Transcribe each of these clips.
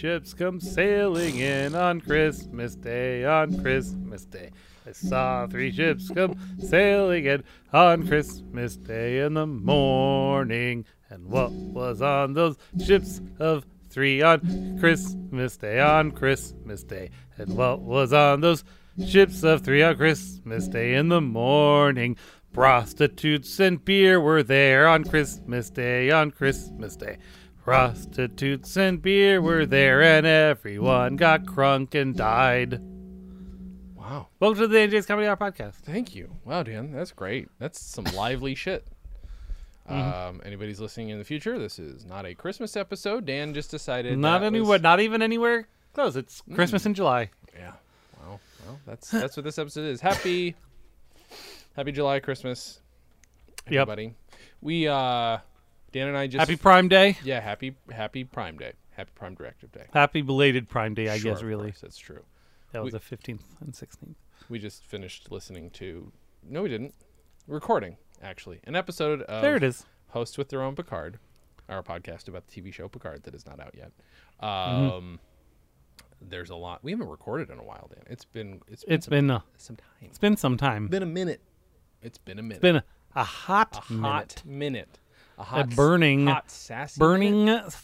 Ships come sailing in on Christmas Day, on Christmas Day. I saw three ships come sailing in on Christmas Day in the morning. And what was on those ships of three on Christmas Day, on Christmas Day? And what was on those ships of three on Christmas Day in the morning? Prostitutes and beer were there on Christmas Day, on Christmas Day. Prostitutes and beer were there, and everyone got crunk and died. Wow. Welcome to the NJ's Comedy Hour podcast. Thank you. Wow, Dan, that's great. That's some lively shit. Mm-hmm. Um, anybody's listening in the future, this is not a Christmas episode. Dan just decided Not anywhere, was- not even anywhere close. It's Christmas in July. Yeah. Well, well, that's that's what this episode is. Happy, happy July, Christmas, Yep. everybody. We uh, Dan and I just Happy Prime Day. yeah, happy happy Prime Day, happy Prime Directive Day. Happy belated Prime Day, I Sure, guess, really. course, that's true. That was We- the 15th and 16th. We just finished listening to. No, we didn't. Recording actually an episode of There it is. Host with Their Own Picard, our podcast about the TV show Picard that is not out yet. Mm-hmm. Um, There's a lot. We haven't recorded in a while, Dan. It's been it's been It's some, been uh, some time. it's been some time. been a minute. It's been a minute. It's been a, a hot a minute. hot minute. A A hot s- burning, hot sassy burning, minute?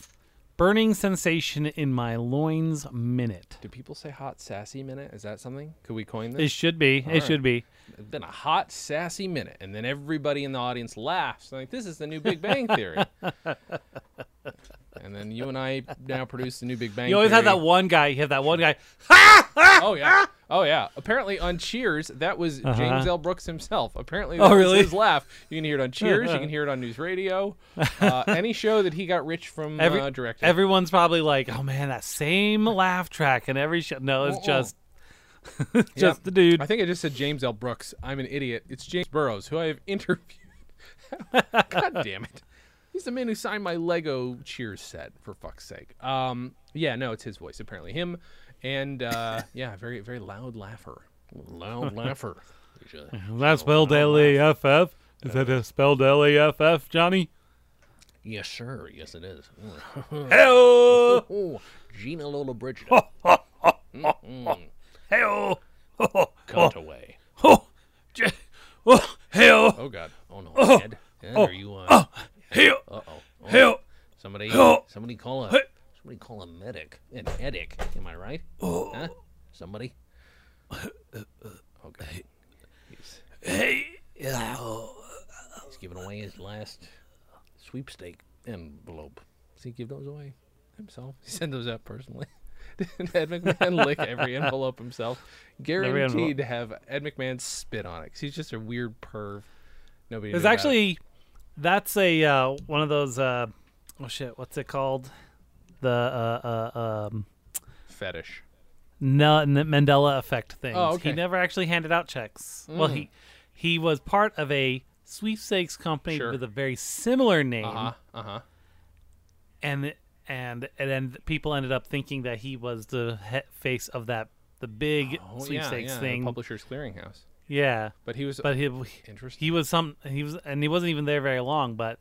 burning sensation in my loins minute. Do people say hot sassy minute? Is that something? Could we coin this? It should be. It right. should be. It's been a hot sassy minute, and then everybody in the audience laughs. Like this is the new Big Bang Theory. and then you and I now produce the new Big Bang. You always have Theory. that one guy. You have that one guy. Oh yeah. Oh yeah. Apparently on Cheers, that was James Uh-huh. L. Brooks himself. Apparently Oh, that was really? his laugh. You can hear it on Cheers. you can hear it on News Radio. Uh, any show that he got rich from Every, uh, directing. everyone's probably like, "Oh man, that same laugh track in every show." No, it's Uh-uh. just, just Yeah. the dude. I think I just said James L. Brooks. I'm an idiot. It's James Burrows, who I have interviewed. God damn it. He's the man who signed my Lego Cheers set, for fuck's sake. Um, yeah, no, it's his voice, apparently. Him and, uh, yeah, very, very loud laugher. Loud laugher. That's spelled L A F F. Is that a spelled L A F F, Johnny? Yes, sir. Yes, it is. Hello, Oh, Gina Lollobrigida. hello, Cut away. oh, oh, hello, Oh, God. Oh, no. Ed. Ed, are you, uh, hello, uh-oh. Oh. Somebody, Oh. somebody call a, somebody call a medic, an edic. Am I right? Oh. Huh? Somebody. Okay. He's, Hey, hello. he's giving away his last sweepstake envelope. Does he give those away himself? He sent those out personally. Did Ed McMahon lick every envelope himself? Guaranteed envelope. to have Ed McMahon spit on it. Cause he's just a weird perv. Nobody. There's knew actually, that's a uh, one of those. Uh, oh shit, what's it called? The uh, uh, um, fetish. no, N- Mandela effect thing. Oh, okay. He never actually handed out checks. Well, he he was part of a sweepstakes company Sure. with a very similar name, Uh huh. Uh huh. and and and then people ended up thinking that he was the he- face of that the big Oh, sweepstakes yeah, the thing. Publishers Clearinghouse. Yeah, But he was but he interesting. he was some he was and he wasn't even there very long. But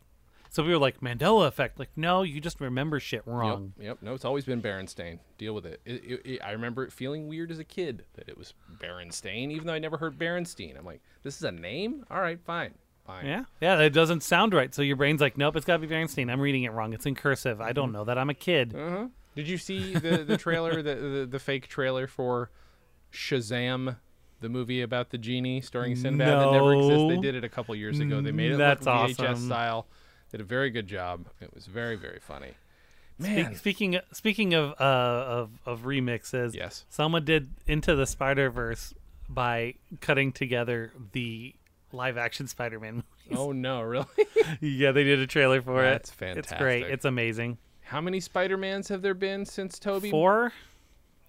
so we were like Mandela effect. Like no, you just remember shit wrong. Yep, yep. No, it's always been Berenstain. Deal with it. It, it, it. I remember it feeling weird as a kid that it was Berenstain, even though I never heard Berenstein. I'm like, this is a name? All right, fine, fine. Yeah, yeah, it doesn't sound right. So your brain's like, nope, it's got to be Bernstein. I'm reading it wrong. It's in cursive. I Mm-hmm. don't know that. I'm a kid. Uh-huh. Did you see the the trailer, the, the the fake trailer for Shazam, the movie about the genie starring Sinbad that never exists? They did it a couple years ago. They made it That's look VHS awesome. style. Did a very good job. It was very very funny. Man, speaking speaking of uh, of of remixes, Yes. someone did Into the Spider Verse by cutting together the live action Spider Man. oh no, really? yeah, they did a trailer for That's it. That's fantastic. It's great. It's amazing. How many Spider Mans have there been since Tobey? Four.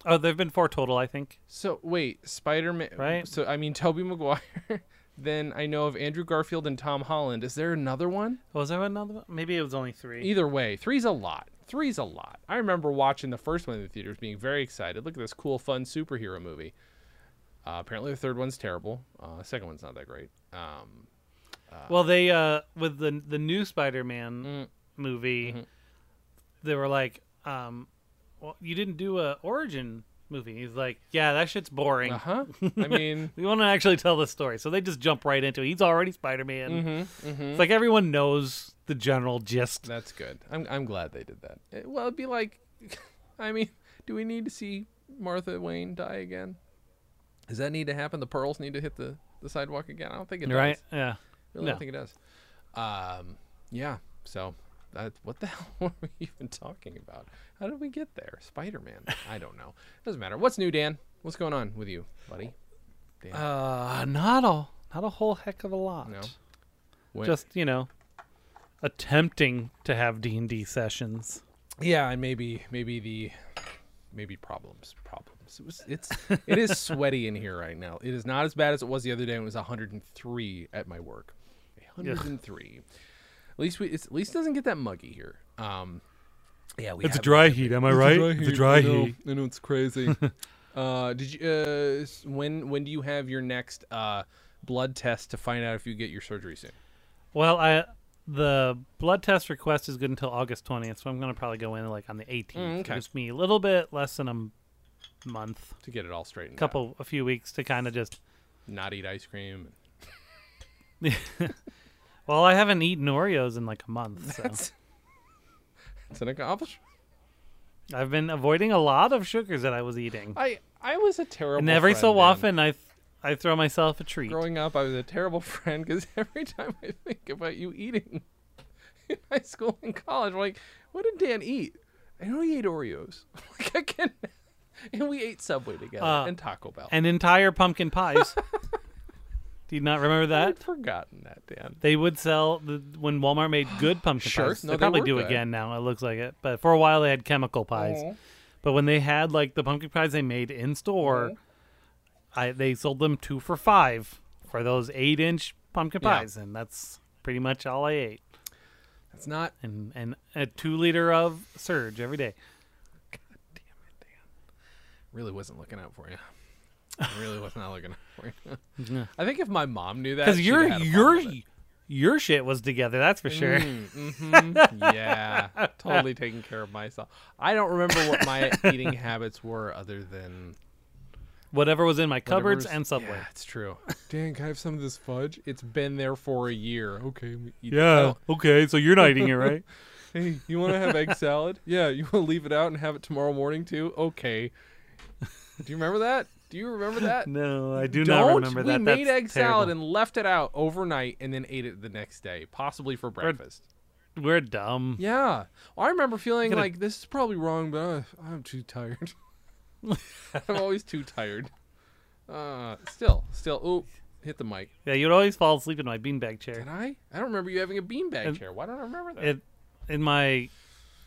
Oh, there've been four total, I think. So wait, Spider Man. Right. So I mean, Tobey Maguire. then I know of Andrew Garfield and Tom Holland. Is there another one? Was there another one? Maybe it was only three. Either way, three's a lot. Three's a lot. I remember watching the first one in the theaters, being very excited. Look at this cool, fun superhero movie. Uh, apparently, the third one's terrible. Uh, the second one's not that great. Um, Well, they uh with the the new Spider-Man Mm. movie, Mm-hmm. they were like, um, well, you didn't do a origin movie. He's like, yeah, that shit's boring. Uh huh. I mean, We want to actually tell the story, so they just jump right into it. He's already Spider Man. mm-hmm, mm-hmm. It's like everyone knows the general gist. That's good. I'm I'm glad they did that. It- well, it'd be like, I mean, do we need to see Martha Wayne die again? Does that need to happen? The pearls need to hit the, the sidewalk again? I don't think it does. Right? Yeah. Really No. don't think it does. Um, yeah. So that what the hell were we even talking about? How did we get there? Spider Man. I don't know. Doesn't matter. What's new, Dan? What's going on with you, buddy? Dan. Uh, not a not a whole heck of a lot. no. When- Just you know, attempting to have D and D sessions. Yeah, and maybe maybe the maybe problems problems. It was it's it is sweaty in here right now. It is not as bad as it was the other day when it was 103 at my work. 103. At least we it's, at least it doesn't get that muggy here. Um yeah, we It's a dry heat, am I right? It's a dry I know, heat. I know it's crazy. uh did you uh when when do you have your next uh blood test to find out if you get your surgery soon? Well, I the blood test request is good until August twentieth, so I'm gonna probably go in like on the eighteenth. Mm, okay. Gives me a little bit less than a month, To get it all straightened out. couple, a few weeks to kind of just. not eat ice cream. Well, I haven't eaten Oreos in like a month, so That's it's an accomplishment. I've been avoiding a lot of sugars that I was eating. I I was a terrible. and every so often, I th- I throw myself a treat. growing up, I was a terrible friend because every time I think about you eating in high school and college, I'm like, what did Dan eat? I know he ate Oreos. like I can, and we ate Subway together Uh, and Taco Bell. and entire pumpkin pies. Do you not remember that? I'd forgotten that, Dan. They would sell the, when Walmart made good pumpkin Sure. pies. No, they they probably do good. again now. It looks like it, but for a while they had chemical pies. Oh. But when they had like the pumpkin pies they made in store, Oh. I they sold them two for five for those eight inch pumpkin Yeah. pies, and that's pretty much all I ate. That's not. And and a two liter of surge every day. God damn it, Dan! Really wasn't looking out for you. I really was not looking for you. I think if my mom knew that, Because your have had a your problem with it. your shit was together. That's for sure. Mm, mhm. yeah, totally taking care of myself. I don't remember what my eating habits were other than Whatever was in my cupboards and Subway. Yeah, it's true. Dan, can I have some of this fudge? It's been there for a year. Okay, eat. Yeah. Okay. So you're not eating it, right? Hey, you want to have egg salad? Yeah. You want to leave it out and have it tomorrow morning too? Okay. Do you remember that? Do you remember that? No, I do Don't. not remember we that. We made That's egg salad and left it out overnight and then ate it the next day, possibly for breakfast. We're dumb. Yeah. Well, I remember feeling Gotta- like this is probably wrong, but uh, I'm too tired. I'm always too tired. Uh, still, still. Ooh, hit the mic. Yeah, you'd always fall asleep in my beanbag chair. Did I? I don't remember you having a beanbag chair. Why don't I remember that? It in my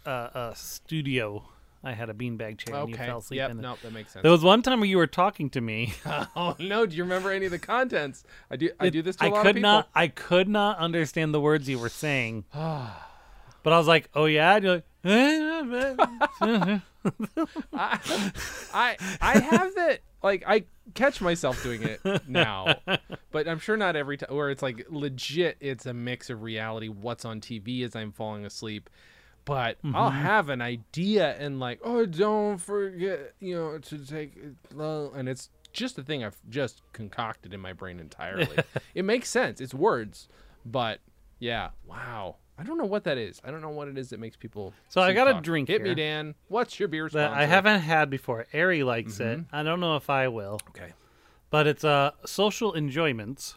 uh, uh, studio. I had a beanbag chair, and you fell asleep Yep. in it. No, that makes sense. There was one time where you were talking to me. oh no! Do you remember any of the contents? I do. I do this to a I lot could of people. not. I could not understand the words you were saying. Ah. but I was like, "Oh yeah," and you're like, I, I I have that like I catch myself doing it now, but I'm sure not every time. Where it's like legit, it's a mix of reality, what's on TV as I'm falling asleep. But I'll have an idea and like, oh, don't forget, you know, to take, it slow," and it's just a thing I've just concocted in my brain entirely. it makes sense. It's words, but yeah, wow. I don't know what that is. I don't know what it is that makes people. So I got a talk. drink Hit me. Dan. What's your beer that? I haven't had before. Ari likes it. Mm-hmm. I don't know if I will, Okay. but it's uh, social enjoyments.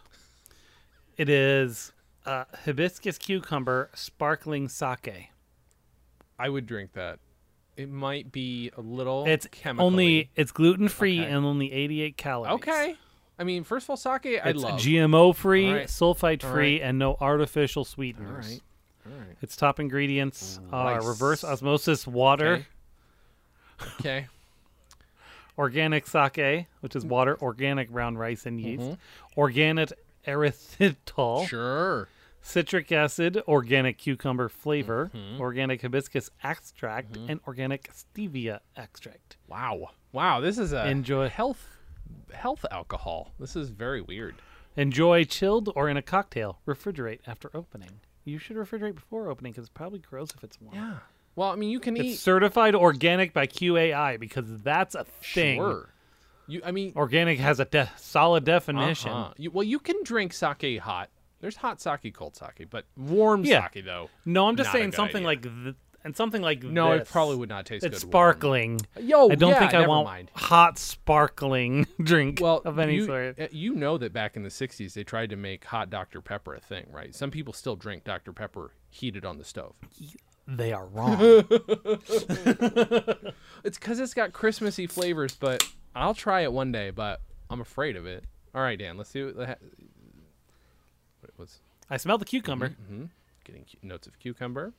It is uh, hibiscus cucumber sparkling sake. I would drink that. It might be a little. It's chemically. only it's gluten free Okay. and only 88 calories. okay. I mean, first of all, sake I It's love. It. GMO free, All right. sulfite free, right. and no artificial sweeteners. right. All right. Its top ingredients are Rice. reverse osmosis water, Okay. Okay. organic sake, which is water, organic brown rice and yeast, Mhm. organic erythritol, Sure. Citric acid, organic cucumber flavor, Mhm. organic hibiscus extract, Mm-hmm. and organic stevia extract. Wow. Wow. This is a Enjoy. health health alcohol. This is very weird. Enjoy chilled or in a cocktail. Refrigerate after opening. You should refrigerate before opening because it's probably gross if it's warm. Yeah. Well, I mean, you can It's eat. certified organic by QAI because that's a thing. Sure. You, I mean, Organic has a de- solid definition. uh-huh. You, well, you can drink sake hot. There's hot sake, cold sake, but warm Yeah. sake though. No, I'm just saying something idea. like th- and something like No, it probably would not taste It's good. warm. sparkling. Yo, I don't yeah, think I want mind. hot sparkling drink Well, of any you, sort. uh, you know that back in the '60s they tried to make hot Dr Pepper a thing, right? Some people still drink Dr Pepper heated on the stove. They are wrong. It's because it's got Christmassy flavors, but I'll try it one day. But I'm afraid of it. All right, Dan, let's see what what was I smell the cucumber. Mm-hmm. getting cu- notes of cucumber?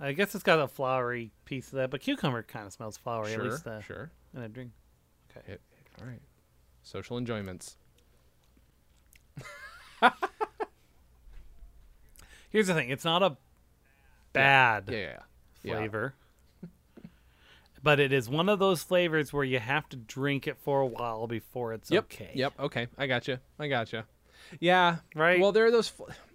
I guess it's got a flowery piece of that, but cucumber kind of smells flowery, sure, at least uh, sure. in a drink. Hit- all right. Social enjoyments. Here's the thing: it's not a bad Yeah, yeah, yeah. flavor, but it is one of those flavors where you have to drink it for a while before it's Yep. okay. Yep. Okay. I got gotcha. I got gotcha. Yeah. Right. Well, there are those.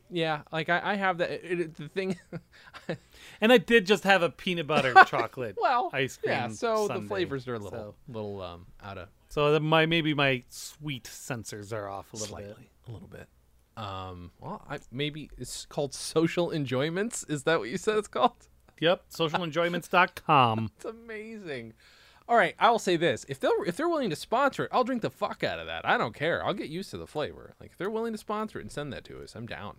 Yeah. Like I, I have that. It, it- the thing. And I did just have a peanut butter chocolate well. ice cream. Yeah. So the flavors are a little, so- little um out of So my maybe my sweet sensors are off a little bit. slightly, a little bit. Um. Well, I maybe it's called social enjoyments. Is that what you said it's called? Yep, socialenjoyments.com. It's amazing. All right, I will say this: if they're if they're willing to sponsor it, I'll drink the fuck out of that. I don't care. I'll get used to the flavor. Like if they're willing to sponsor it and send that to us, I'm down.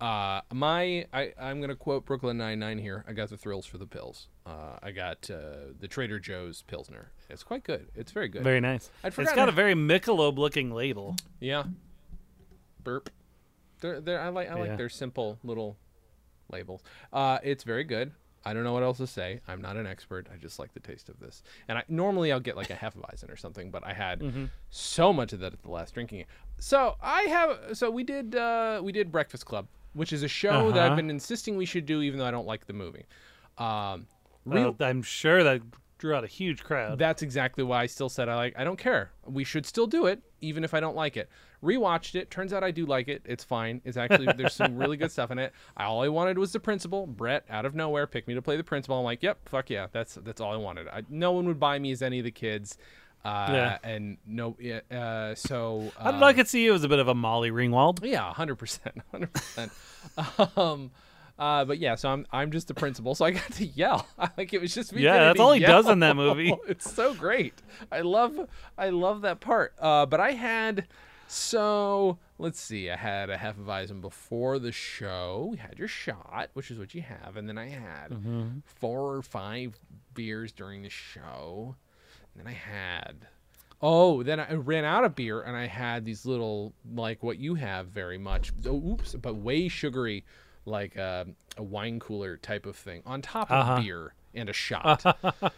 Uh, my I I'm gonna quote Brooklyn Nine Nine here. I got the thrills for the pills. Uh, I got uh, the Trader Joe's Pilsner. It's quite good. It's very good. Very nice. I'd It's got a very Michelob looking label. Yeah. Burp. They're, they're, I like I like Yeah. their simple little labels. Uh, it's very good. I don't know what else to say. I'm not an expert. I just like the taste of this. And I normally I'll get like a Hefeweizen or something, but I had Mm-hmm. so much of that at the last drinking. So I have. So we did. Uh, we did Breakfast Club, which is a show that I've Uh-huh. been insisting we should do, even though I don't like the movie. Um, Uh, I'm sure that drew out a huge crowd. that's exactly why I still said I like. I don't care. We should still do it, even if I don't like it. Rewatched it. Turns out I do like it. It's fine. It's actually there's some really good stuff in it. I, all I wanted was the principal. Brett, out of nowhere, picked me to play the principal. I'm like, yep, fuck yeah, that's that's all I wanted. I, no one would buy me as any of the kids. Uh, Yeah. And no, yeah, uh, so I, don't um, I could see you as a bit of a Molly Ringwald. yeah, hundred percent, hundred percent. Um, uh, but yeah, so I'm I'm just the principal, so I got to yell. like it was just me. Yeah, that's all he does in that movie. it's so great. I love I love that part. Uh, but I had so let's see. I had a Hefeweizen before the show. We had your shot, which is what you have, and then I had Mm-hmm. four or five beers during the show. And then I had Oh, then I ran out of beer and I had these little like what you have very much. Oh, oops, but way sugary, like uh, a wine cooler type of thing on top of Uh-huh. beer and a shot.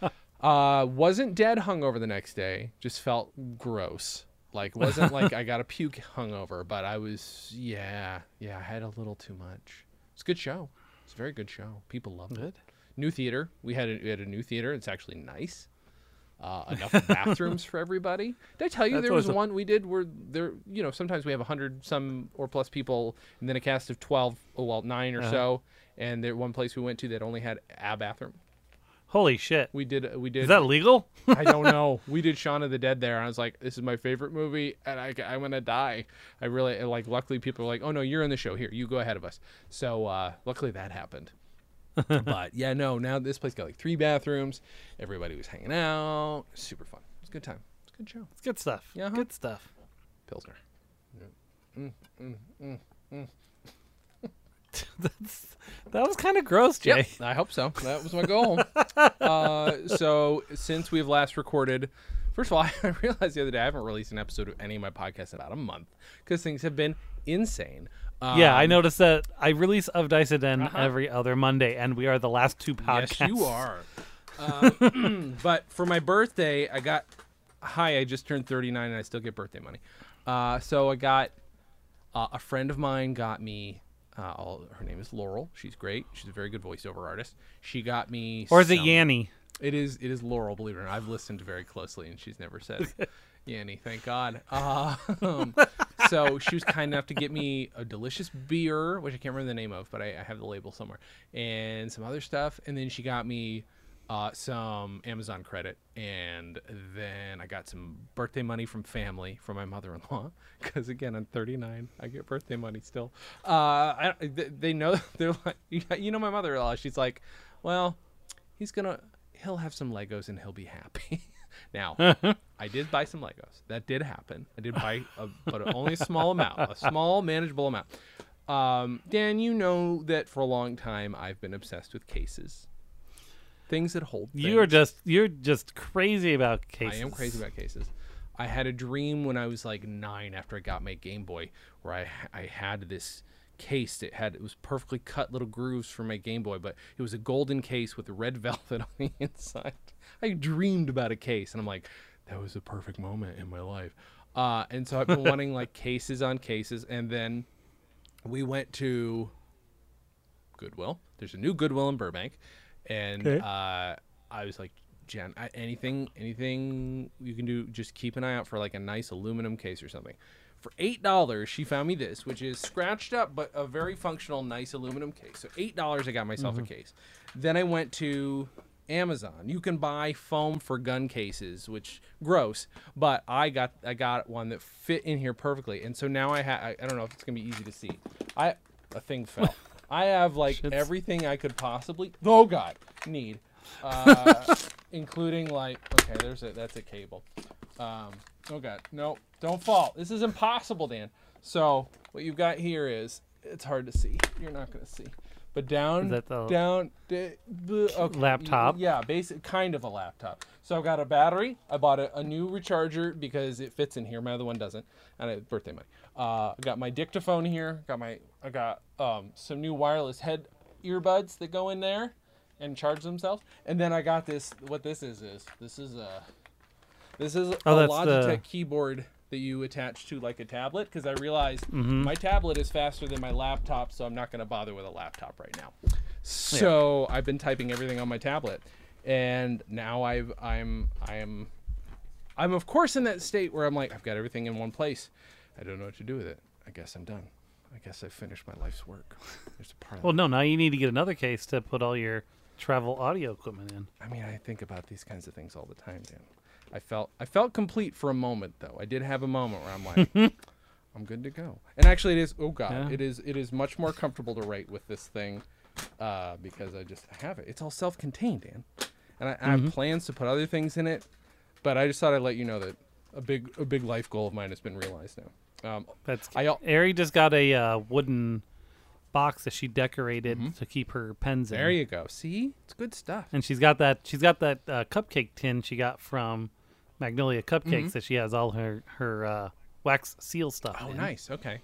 uh, wasn't dead hungover the next day. Just felt gross. Like wasn't like I got a puke hungover, but I was yeah yeah I had a little too much. It's a good show. It's a very good show. People loved it. New theater. We had a, we had a new theater. It's actually nice. Uh, enough bathrooms for everybody. Did I tell you That's there was one we did where there, you know, sometimes we have a hundred some or plus people, and then a cast of twelve, oh, well, nine or Uh-huh. so. And there one place we went to that only had a bathroom. Holy shit. We did, we did. Is that legal? I don't know. We did Shaun of the Dead there. And I was like, this is my favorite movie, and I, I'm gonna die. I really like. Luckily, people are like, oh no, you're in the show. Here, you go ahead of us. So uh, luckily that happened. but yeah, no. Now this place got like three bathrooms. Everybody was hanging out. Super fun. It's a good time. It's a good show. It's good stuff. Yeah, huh? Good stuff. Pilsner. Mm, mm, mm, That's, that was kind of gross, Jay. Yep, I hope so. That was my goal. uh, so since we've last recorded, first of all, I realized the other day I haven't released an episode of any of my podcasts in about a month because things have been insane. Um, Yeah, I noticed that I release of Diceden Uh-huh. every other Monday, and we are the last two podcasts. Yes, you are. Uh, but for my birthday, I got. Hi, I just turned 39 and I still get birthday money. Uh, so I got. Uh, a friend of mine got me. Uh, all, her name is Laurel. She's great. She's a very good voiceover artist. She got me. Or is it some- Yanny? It is. It is Laurel. Believe it or not, I've listened very closely, and she's never said Yanny. Thank God. Uh, um, so she was kind enough to get me a delicious beer, which I can't remember the name of, but I, I have the label somewhere, and some other stuff. And then she got me uh, some Amazon credit, and then I got some birthday money from family from my mother-in-law because again I'm 39, I get birthday money still. Uh, I, th- they know they're like, you know, my mother-in-law. She's like, well, he's gonna he'll have some Legos and he'll be happy. now, I did buy some Legos. That did happen. I did buy, a, but only a small amount, a small manageable amount. Um, Dan, you know that for a long time I've been obsessed with cases things that hold. You are just you're just crazy about cases. I am crazy about cases. I had a dream when I was like nine after I got my Game Boy, where I I had this case that had it was perfectly cut little grooves for my Game Boy, but it was a golden case with red velvet on the inside. I dreamed about a case, and I'm like, that was a perfect moment in my life. Uh, and so I've been wanting like cases on cases, and then we went to Goodwill. There's a new Goodwill in Burbank, and Okay. uh, I was like, Jen, anything, anything you can do, just keep an eye out for like a nice aluminum case or something. For eight dollars, she found me this, which is scratched up but a very functional, nice aluminum case. So eight dollars, I got myself a case. Then I went to Amazon. You can buy foam for gun cases, which gross, but I got I got one that fit in here perfectly, and so now I have I, I don't know if it's gonna be easy to see. I a thing fell. I have like Shit's- everything I could possibly oh god need, uh, including like okay there's a that's a cable. Um, oh god no don't fall. This is impossible, Dan. So what you've got here is it's hard to see. You're not gonna see. But down, Is that the- down, d- b- okay, Laptop? Yeah, basic, kind of a laptop. So I've got a battery. I bought a, a new recharger because it fits in here. My other one doesn't, and it's birthday money. Uh, I got my dictaphone here. Got my, I got um, some new wireless head earbuds that go in there and charge themselves. And then I got this. What this is is this is a, this is Oh, a Logitech the- keyboard that you attach to like a tablet because I realized Mm-hmm. my tablet is faster than my laptop, so I'm not going to bother with a laptop right now. So I've been typing everything on my tablet, and now I've I'm I'm I'm of course in that state where I'm like I've got everything in one place. I don't know what to do with it. I guess I'm done. I guess I finished my life's work. There's a part of Well, no, now you need to get another case to put all your travel audio equipment in. I mean, I think about these kinds of things all the time, Dan. I felt I felt complete for a moment though. I did have a moment where I'm like, I'm good to go. And actually, it is. Oh God, Yeah. it is. It is much more comfortable to write with this thing uh, because I just have it. It's all self-contained, Dan, and I, I have plans to put other things in it. But I just thought I'd let you know that a big a big life goal of mine has been realized now. Um, That's I Ari just got a uh, wooden box that she decorated to keep her pens in. there you go. See, it's good stuff. and she's got that she's got that uh, cupcake tin she got from Magnolia Cupcakes Mm-hmm. that she has all her her uh, wax seal stuff. Oh, in. nice. Okay.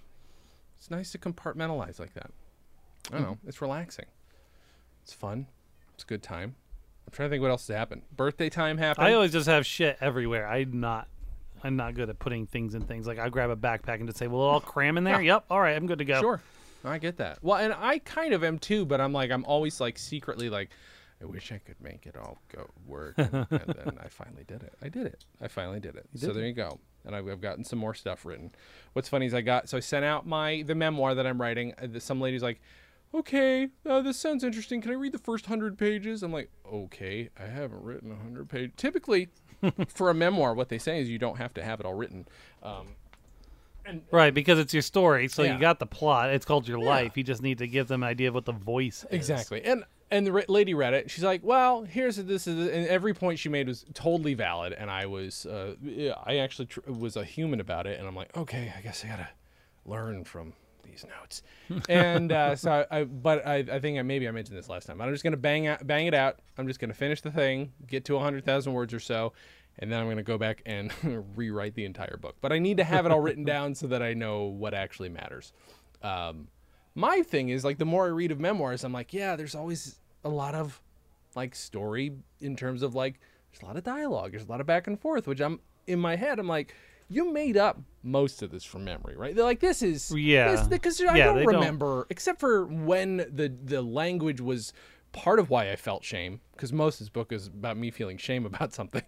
It's nice to compartmentalize like that. I don't know. It's relaxing. It's fun. It's a good time. I'm trying to think what else has happened. Birthday time happened. I always just have shit everywhere. I'm not I'm not good at putting things in things. Like I grab a backpack and just say, "Well, it all cram in there?" Yep. All right, I'm good to go. Sure. I get that. Well, and I kind of am too, but I'm like, I'm always like secretly like, I wish I could make it all go work. And, and then I finally did it. I did it. I finally did it. so did there you go. And I've, I've gotten some more stuff written. What's funny is I got, so I sent out my, the memoir that I'm writing. Uh, Some lady's like, okay, uh, this sounds interesting. Can I read the first hundred pages? I'm like, okay, I haven't written a hundred pages. Typically, for a memoir, what they say is you don't have to have it all written. Um, and Right, because it's your story, so Yeah. you got the plot. It's called your life. You just need to give them an idea of what the voice is. Exactly. And and the lady read it. She's like, "Well, here's this is," and every point she made was totally valid. And I was, uh, I actually tr- was a human about it. And I'm like, okay, I guess I gotta learn from these notes. and uh, so I, I, but I, I think I, maybe I mentioned this last time. But I'm just gonna bang out, bang it out. I'm just gonna finish the thing, get to hundred thousand words or so, and then I'm gonna go back and rewrite the entire book. But I need to have it all written down so that I know what actually matters. Um, my thing is like the more I read of memoirs, I'm like, yeah, there's always a lot of like story in terms of like there's a lot of dialogue, there's a lot of back and forth, which I'm in my head, I'm like, you made up most of this from memory, right? They're like, this is Yeah. because I Yeah, don't they don't- remember except for when the the language was part of why I felt shame because most of this book is about me feeling shame about something.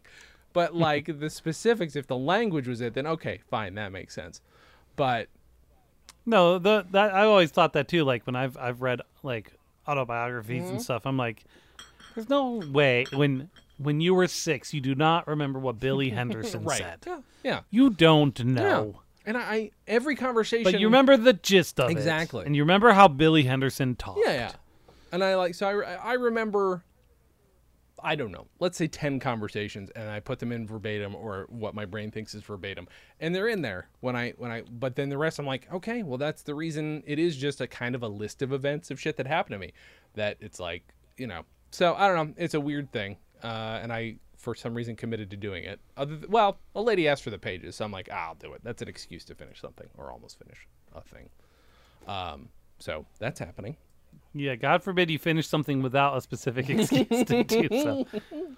But like the specifics, if the language was it, then okay, fine, that makes sense. but No, the that I always thought that too. Like when I've I've read like autobiographies Mm-hmm. and stuff, I'm like, there's no way when when you were six, you do not remember what Billy Henderson right, said. yeah, yeah, You don't yeah. know. And I, I every conversation, But you remember the gist of it. Exactly. And you remember how Billy Henderson talked. Yeah, yeah. And I like so I, I remember I don't know. Let's say 10 conversations and I put them in verbatim or what my brain thinks is verbatim. And they're in there when I when I but then the rest I'm like, "Okay, well that's the reason it is just a kind of a list of events of shit that happened to me that it's like, you know. So, I don't know, it's a weird thing. Uh, and I for some reason committed to doing it. Other th- well, a lady asked for the pages, so I'm like, ah, I'll do it. That's an excuse to finish something or almost finish a thing. Um, so that's happening. Yeah, God forbid you finish something without a specific excuse to do so.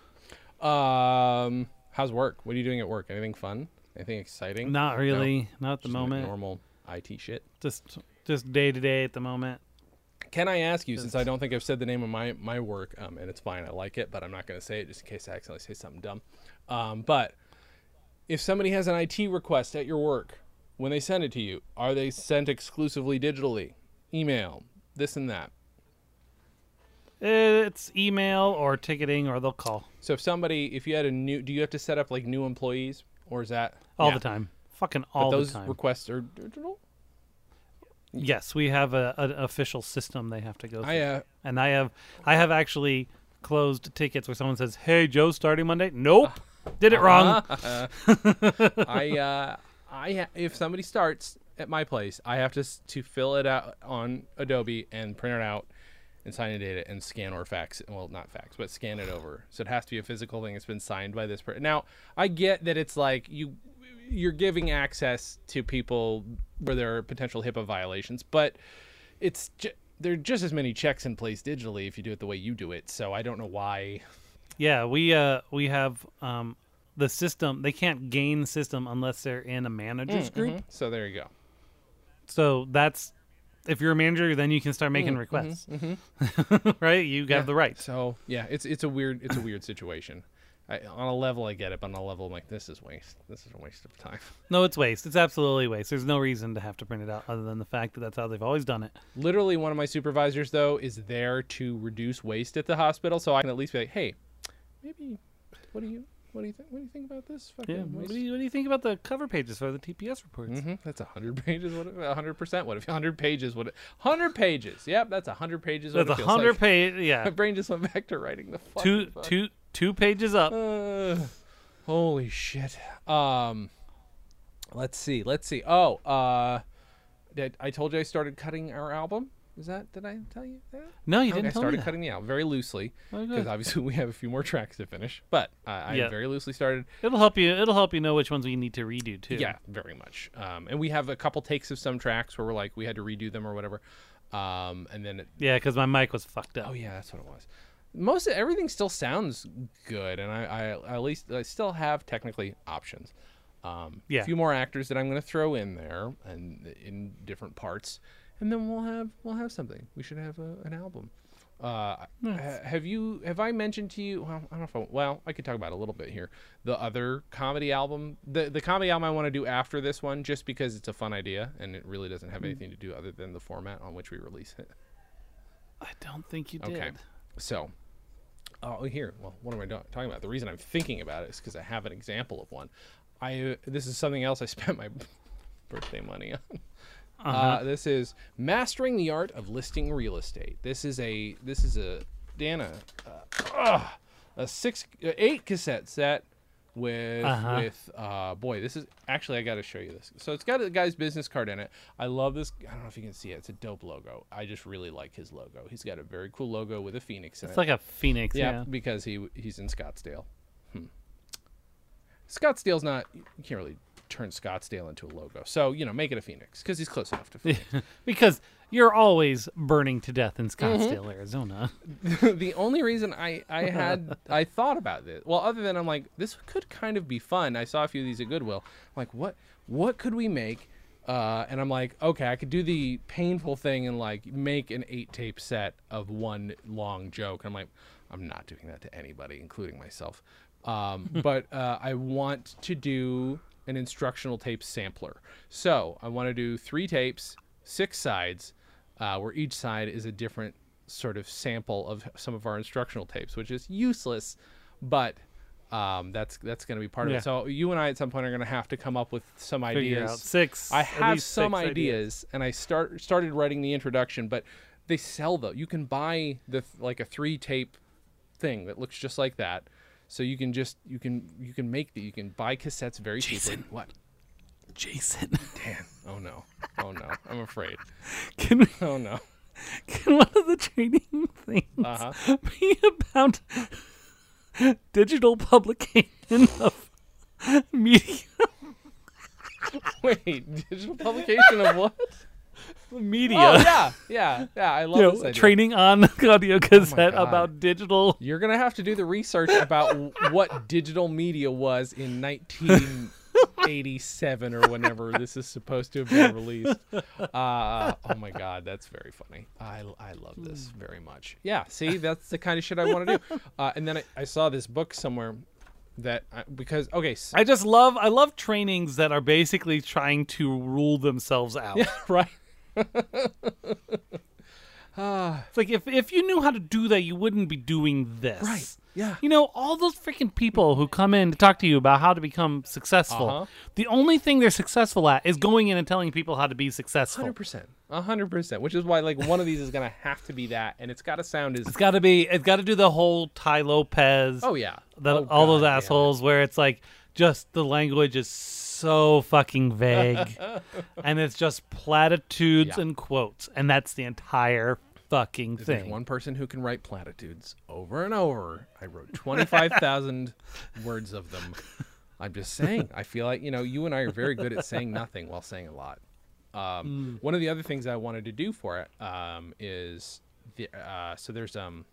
Um, how's work? What are you doing at work? Anything fun? Anything exciting? Not really. Not at the Just like moment. Normal IT shit. Just just day to day at the moment. Can I ask you, since I don't think I've said the name of my my work, um, and it's fine, I like it, but I'm not going to say it just in case I accidentally say something dumb. Um, but if somebody has an IT request at your work, when they send it to you, are they sent exclusively digitally, email, this and that? It's email or ticketing or they'll call So if somebody, if you had a new, do you have to set up like new employees, or is that all Yeah. the time. Fucking But all those the time. requests are digital. yes, we have a, an official system they have to go through. I uh, and I have I have actually closed tickets where someone says, "Hey, Joe, starting Monday." Nope, did it wrong. I uh, I ha- if somebody starts at my place, I have to to fill it out on Adobe and print it out and sign the data and scan or fax. Well, not fax, but scan it over. So it has to be a physical thing. It's been signed by this person. Now I get that it's like you you're giving access to people where there are potential HIPAA violations, but it's ju- there are just as many checks in place digitally if you do it the way you do it. So I don't know why. Yeah, we uh we have um the system. They can't gain system unless they're in a managers group. So there you go. So that's if you're a manager, then you can start mm-hmm, making mm-hmm, requests. Mm-hmm. right? You have the rights. So yeah, it's it's a weird it's a weird situation. I, on a level, I get it, but on a level, I'm like, this is waste. This is a waste of time. No, it's waste. It's absolutely waste. There's no reason to have to print it out other than the fact that that's how they've always done it. Literally, one of my supervisors though is there to reduce waste at the hospital, so I can at least be like, hey, maybe, what do you what do you think? What do you think about this? Fucking Yeah. What do you What do you think about the cover pages for the TPS reports? Mhm, That's a hundred pages. What? A hundred percent. What if hundred pages? What? Hundred pages. Yep, that's a hundred pages. That's a hundred like. page. My Yeah. brain just went back to writing the two fuck. two two pages up. Uh, holy shit. Um, let's see. Let's see. Oh, uh, I told you I started cutting our album? Is that did I tell you that? No, you Okay, didn't I tell started me that. cutting the album very loosely Oh, because obviously we have a few more tracks to finish. But uh, I Yeah. very loosely started. It'll help you. It'll help you know which ones we need to redo too. Yeah, very much. Um, and we have a couple takes of some tracks where we're like we had to redo them or whatever. Um, and then it, Yeah, because my mic was fucked up. Oh yeah, that's what it was. Most of, everything still sounds good, and I, I at least I still have technically options. Um, Yeah. a few more actors that I'm going to throw in there and in different parts, and then we'll have we'll have something. We should have a, an album. Uh, ha- have you have I mentioned to you? Well, I don't know if I, well I could talk about a little bit here. The other comedy album, the the comedy album I want to do after this one, just because it's a fun idea and it really doesn't have Hmm. anything to do other than the format on which we release it. I don't think you did. Okay. So, oh, here. Well, what am I talking about? The reason I'm thinking about it is because I have an example of one. I uh, this is something else I spent my birthday money on. Uh Uh-huh. this is mastering the art of listing real estate. This is a this is a Dana uh, ugh, a six uh, eight cassette set with Uh-huh. with uh boy this is actually I got to show you this. So it's got a guy's business card in it. I love this. I don't know if you can see it. It's a dope logo. I just really like his logo. He's got a very cool logo with a phoenix in It's it. It's like a phoenix. yeah, Yeah. because he he's in Scottsdale. Hmm. Scottsdale's not. You can't really turn Scottsdale into a logo. So you know, make it a phoenix because he's close enough to phoenix. because you're always burning to death in Mm-hmm. Scottsdale, Arizona. the only reason I I had I thought about this, well, other than I'm like this could kind of be fun. I saw a few of these at Goodwill. I'm like, what what could we make? Uh, and I'm like, okay, I could do the painful thing and like make an eight tape set of one long joke. And I'm like, I'm not doing that to anybody, including myself. Um, but uh, I want to do an instructional tape sampler. So I want to do three tapes, six sides, uh, where each side is a different sort of sample of some of our instructional tapes, which is useless, but um, that's that's going to be part of it. So you and I at some point are going to have to come up with some Figure ideas. out six. I have some six ideas, and I start started writing the introduction, but they sell though. You can buy the like a three tape thing that looks just like that. So you can just you can you can make the you can buy cassettes very cheaply. Jason. What? Jason, Dan. Oh no. Oh no. I'm afraid. can we, Oh no. can one of the training things Uh huh. be about digital publication of media? Wait. Digital publication of what? Media. Oh yeah. Yeah. Yeah. I love You this know, idea. training on audio cassette God. about digital. You're gonna have to do the research about what digital media was in 1987 or whenever this is supposed to have been released. Uh, oh my God, that's very funny. I, I love this very much. Yeah, see, that's the kind of shit I want to do. Uh, and then I, I saw this book somewhere that I, because okay, I just love I love trainings that are basically trying to rule themselves out. yeah, right. It's like if if you knew how to do that, you wouldn't be doing this. Right. Yeah. You know, all those freaking people who come in to talk to you about how to become successful, Uh-huh. the only thing they're successful at is going in and telling people how to be successful. Hundred percent, hundred percent. Which is why, like, one of these is gonna have to be that, and it's got to sound as It's got to be. It's got to do the whole Tai Lopez. oh yeah, the, Oh, all those God it. assholes where it's like just the language is so fucking vague, and it's just platitudes Yeah. and quotes, and that's the entire fucking If there's thing. one person who can write platitudes over and over. I wrote 25,000 words of them. I'm just saying. I feel like, you know, you and I are very good at saying nothing while saying a lot. Um, One of the other things I wanted to do for it um, is the, uh, so there's um.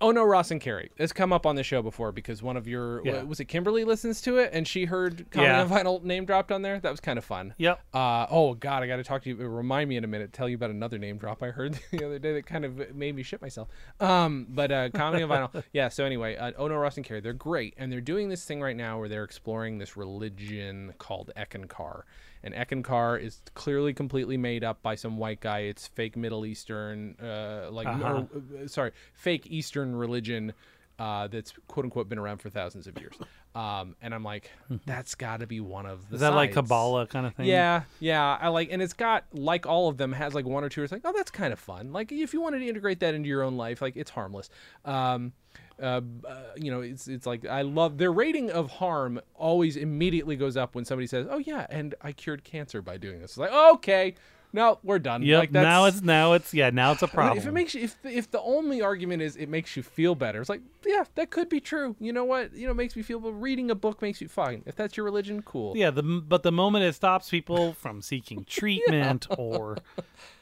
Oh no, Ross and Carrie. It's come up on the show before because one of your Yeah. was it Kimberly listens to it and she heard Comedy Yeah. on Vinyl name dropped on there. That was kind of fun. Yep. Uh, oh God, I got to talk to you. Remind me in a minute. Tell you about another name drop I heard the other day that kind of made me shit myself. Um, but uh, comedy on vinyl. Yeah. So anyway, uh, no, Ross and Carrie, they're great, and they're doing this thing right now where they're exploring this religion called Eckankar. And Eckankar is clearly completely made up by some white guy. It's fake Middle Eastern, uh, like Uh-huh. or, uh, sorry, fake Eastern religion uh, that's quote unquote been around for thousands of years. Um, and I'm like, that's got to be one of the. Is that like. Kabbalah kind of thing? Yeah, yeah. I like, and it's got like all of them has like one or two. It's like, oh, that's kind of fun. Like if you wanted to integrate that into your own life, like it's harmless. Um, uh, uh, you know, it's it's like I love their rating of harm always immediately goes up when somebody says, oh yeah, and I cured cancer by doing this. It's like okay, no, we're done. Yep. Like, now it's now it's yeah. Now it's a problem. If it makes you, if the, if the only argument is it makes you feel better, it's like yeah, that could be true. You know what? You know, it makes me feel. But reading a book makes you fine. If that's your religion, cool. yeah. The but the moment it stops people from seeking treatment or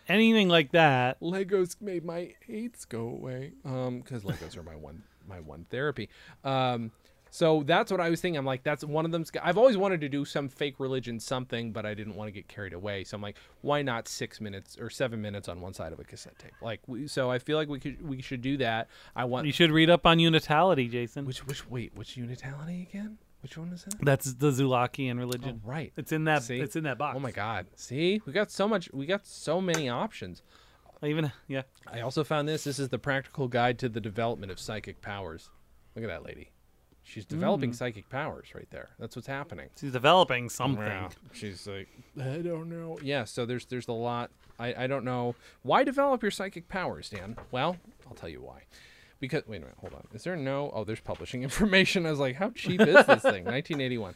anything like that, Legos made my AIDS go away. Um, because Legos are my one my one therapy. Um, so that's what I was thinking. I'm like, that's one of them. I've always wanted to do some fake religion something, but I didn't want to get carried away. So I'm like, why not six minutes or seven minutes on one side of a cassette tape? Like, we, so I feel like we could we should do that. I want you should read up on unitality, Jason. which which wait which unitality again? Which one is that? That's the Zulakian religion. Oh, right. It's in that. See? It's in that box. Oh my God! See, we got so much. We got so many options. Even yeah. I also found this. This is the practical guide to the development of psychic powers. Look at that lady. She's developing Mm. psychic powers right there. That's what's happening. She's developing something. Yeah. She's like, I don't know. Yeah, so there's there's a lot. I, I don't know. Why develop your psychic powers, Dan? Well, I'll tell you why. Because wait a minute, hold on. Is there no oh there's publishing information. I was like, how cheap is this thing? 1981.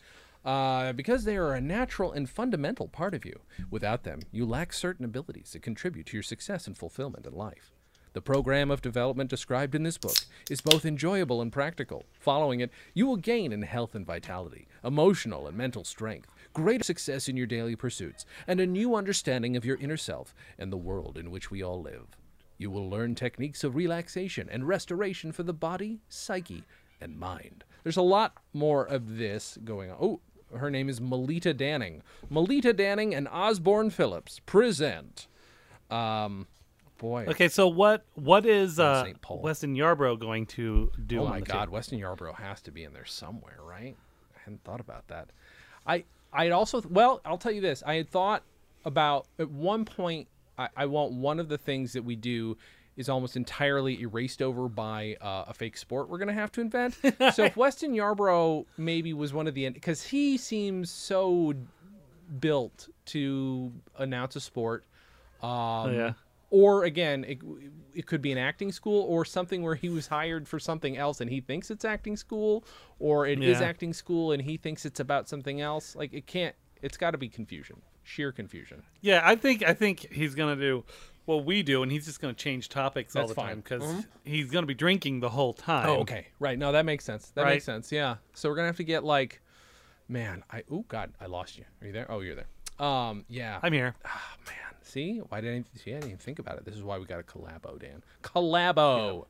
Uh, because they are a natural and fundamental part of you. Without them, you lack certain abilities that contribute to your success and fulfillment in life. The program of development described in this book is both enjoyable and practical. Following it, you will gain in health and vitality, emotional and mental strength, greater success in your daily pursuits, and a new understanding of your inner self and the world in which we all live. You will learn techniques of relaxation and restoration for the body, psyche, and mind. There's a lot more of this going on. Oh, her name is Melita Denning. Melita Denning and Osborne Phillips present. Um, boy. Okay, so what what is uh. Weston Yarbrough going to do? Oh my God? Weston Yarbrough has to be in there somewhere, right? I hadn't thought about that. I I had also well, I'll tell you this. I had thought about at one point. I, I want one of the things that we do is almost entirely erased over by uh, a fake sport we're gonna have to invent. so if Weston Yarbrough maybe was one of the because he seems so built to announce a sport. Um, Oh, yeah. Or again, it, it could be an acting school or something where he was hired for something else and he thinks it's acting school, or it is Yeah. acting school and he thinks it's about something else. Like it can't. It's got to be confusion, sheer confusion. Yeah, I think I think he's gonna do what we do, and he's just gonna change topics all That's the fine. time because Mhm. he's gonna be drinking the whole time. Oh, okay, right. No, that makes sense. That Right. makes sense. Yeah. So we're gonna have to get like, man, I oh god, I lost you. Are you there? Oh, you're there. Um, yeah. I'm here. Ah, man. See, why didn't see? I didn't even think about it. This is why we got a collabo, Dan. Collabo.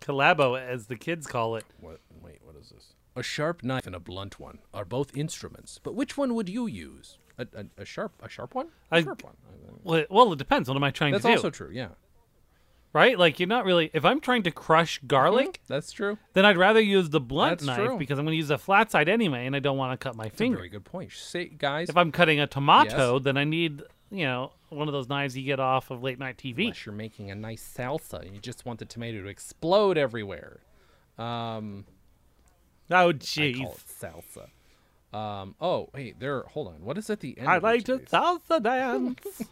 Collabo, as the kids call it. What? Wait, what is this? A sharp knife and a blunt one are both instruments, but which one would you use? A, a, a sharp, a sharp one? A I- sharp one. Well, it, well, it depends. What am I trying That's to do? That's also true. Yeah. right? Like you're not really. If I'm trying to crush garlic, That's true. then I'd rather use the blunt That's knife true. because I'm going to use a flat side anyway, and I don't want to cut my That's a finger. very good point. Say, guys, If I'm cutting a tomato, then I need you know one of those knives you get off of late night TV. unless you're making a nice salsa and you just want the tomato to explode everywhere. Um, Oh jeez, salsa. Um, oh, wait, there. Hold on. What is at the end? I of like to of these? salsa dance.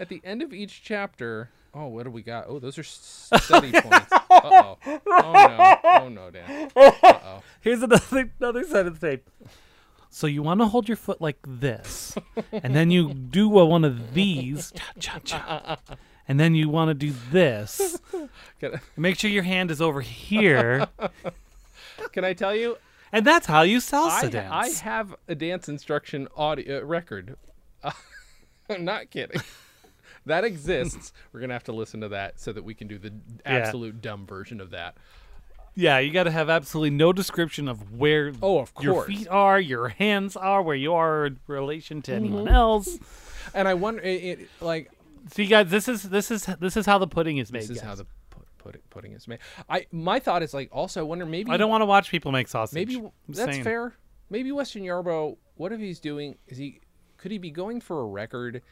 At the end of each chapter. Oh, what do we got? Oh, those are s- study points. Uh oh. Oh no. Oh no, Dan. Uh oh. Here's another another sentence tape. So you want to hold your foot like this, and then you do a, one of these, cha, cha, cha. and then you want to do this. Make sure your hand is over here, can I tell you? And that's how you salsa I, dance. I have a dance instruction audio uh, record. I'm not kidding. That exists. We're gonna have to listen to that so that we can do the absolute dumb version of that. yeah, you got to have absolutely no description of where Oh, of your feet are, your hands are, where you are in relation to anyone Mm-hmm. else. And I wonder, it, it, like, See, guys, this is this is this is how the pudding is made. this is guys. how the put, it, pudding is made. I my thought is like, also, I wonder maybe I don't want to watch people make sausage. maybe I'm that's saying. fair. Maybe Weston Yarbrough. What if he's doing? Is he? Could he be going for a record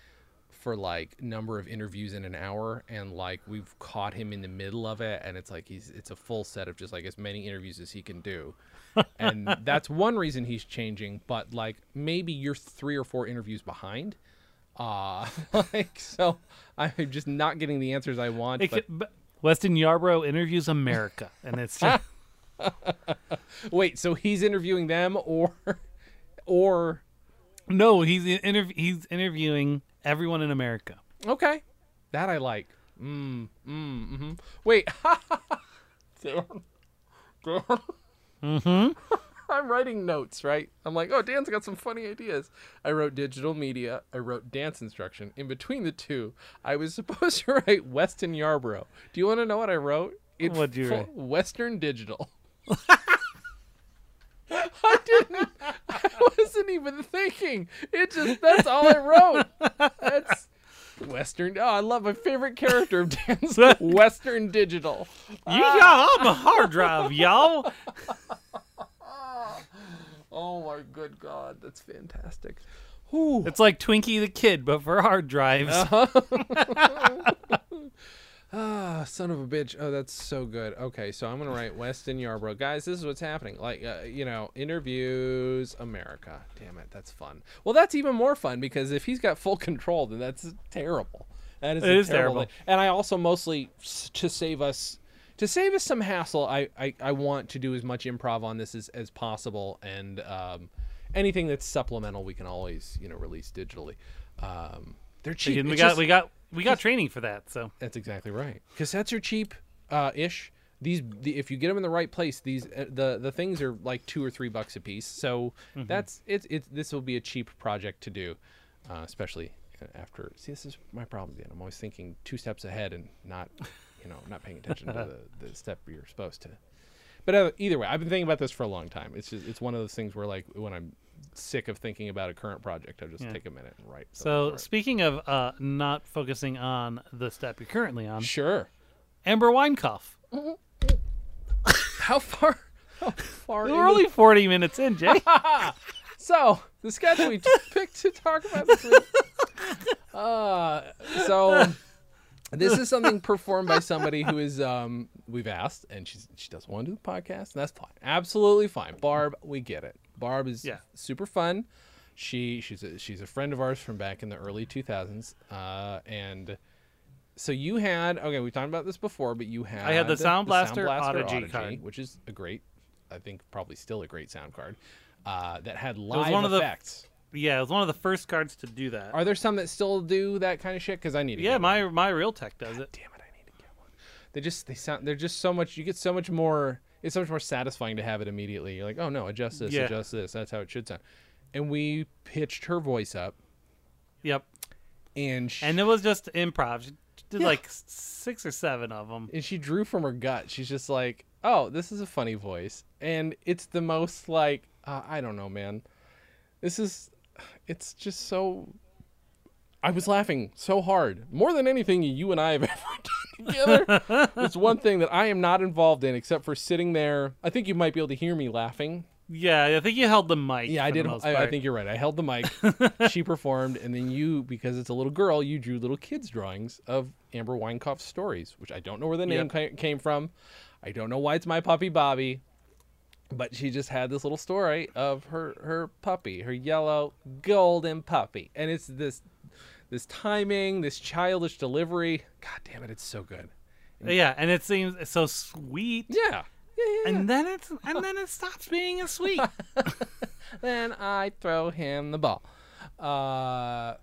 for like number of interviews in an hour, and like we've caught him in the middle of it, and it's like he's it's a full set of just like as many interviews as he can do, and that's one reason he's changing. But like maybe you're three or four interviews behind. Uh like so I'm just not getting the answers I want. It but could- but Weston Yarbrough interviews America, and it's just, wait, so he's interviewing them or or no, he's interv- he's interviewing everyone in America. Okay, that I like. Mm, mm, mm-hmm. Wait. Mm-hmm. I'm writing notes, right? I'm like, oh, Dan's got some funny ideas. I wrote digital media. I wrote dance instruction. In between the two, I was supposed to write Weston Yarbrough. Do you want to know what I wrote? It What'd you write? Western Digital. I didn't. I wasn't even thinking. It just that's all I wrote. That's Western. Oh, I love my favorite character of Dan's Western Digital. Yeah, I'm a hard drive, y'all. Oh my good God, that's fantastic. Whew. It's like Twinkie the Kid, but for hard drives. Ah, son of a bitch. Oh, that's so good. Okay, so I'm gonna write Weston Yarbrough. Guys, this is what's happening. Like, uh, you know, interviews America. Damn it, that's fun. Well, that's even more fun because if he's got full control, then that's terrible. That is, It a is terrible. thing. And I also mostly s- to save us to save us some hassle. I I, I want to do as much improv on this as, as possible, and um, anything that's supplemental, we can always you know release digitally. Um, they're cheap. Again, we got just- we got we got training for that. So that's exactly right. Cassettes are cheap, uh, ish. These, the, if you get them in the right place, these uh, the the things are like two or three bucks a piece. So that's it's it's this will be a cheap project to do, uh, especially after. See, this is my problem. Dan. I'm always thinking two steps ahead and not, you know, not paying attention to the, the step you're supposed to. But uh, either way, I've been thinking about this for a long time. It's just it's one of those things where like when I'm sick of thinking about a current project, I just Yeah. take a minute and write. so speaking of uh, not focusing on the step you're currently on, sure. Amber Weinkauf. How far? How far We're only 40 minutes in, Jay. So the sketch we picked to talk about this week. Uh, so this is something performed by somebody who is um we've asked and she's she doesn't want to do the podcast and that's fine. Absolutely fine. Barb we get it. Barb is Yeah. super fun. She she's a, she's a friend of ours from back in the early 2000s uh and so you had okay we talked about this before but you had I had the Sound Blaster Blaster Audigy card. which is a great i think probably still a great sound card uh that had was live one of the- effects yeah, it was one of the first cards to do that. are there some that still do that kind of shit because i need to yeah, my my Realtek does it. damn it, I need to get one. They just they sound they're just so much you get so much more it's so much more satisfying to have it immediately. You're like, oh no, adjust this, Yeah. adjust this. That's how it should sound. And we pitched her voice up Yep. and she, And it was just improv. She did Yeah. like six or seven of them. and she drew from her gut. She's just like, oh, this is a funny voice. And it's the most like uh, I don't know, man. This is it's just so I was laughing so hard. More than anything you and I have ever done together. It's one thing that I am not involved in except for sitting there. I think you might be able to hear me laughing. Yeah, I think you held the mic. Yeah, I did. I, I think you're right. I held the mic. she performed, and then you, because it's a little girl, you drew little kids' drawings of Amber Weinkauf's stories, which I don't know where the name ca- came from. I don't know why it's my puppy Bobby, but she just had this little story of her her puppy, her yellow golden puppy, and it's this this timing, this childish delivery. God damn it, it's so good. Yeah, and it seems so sweet. Yeah. Yeah, yeah. And then it's and then it stops being a sweet. then I throw him the ball. Uh,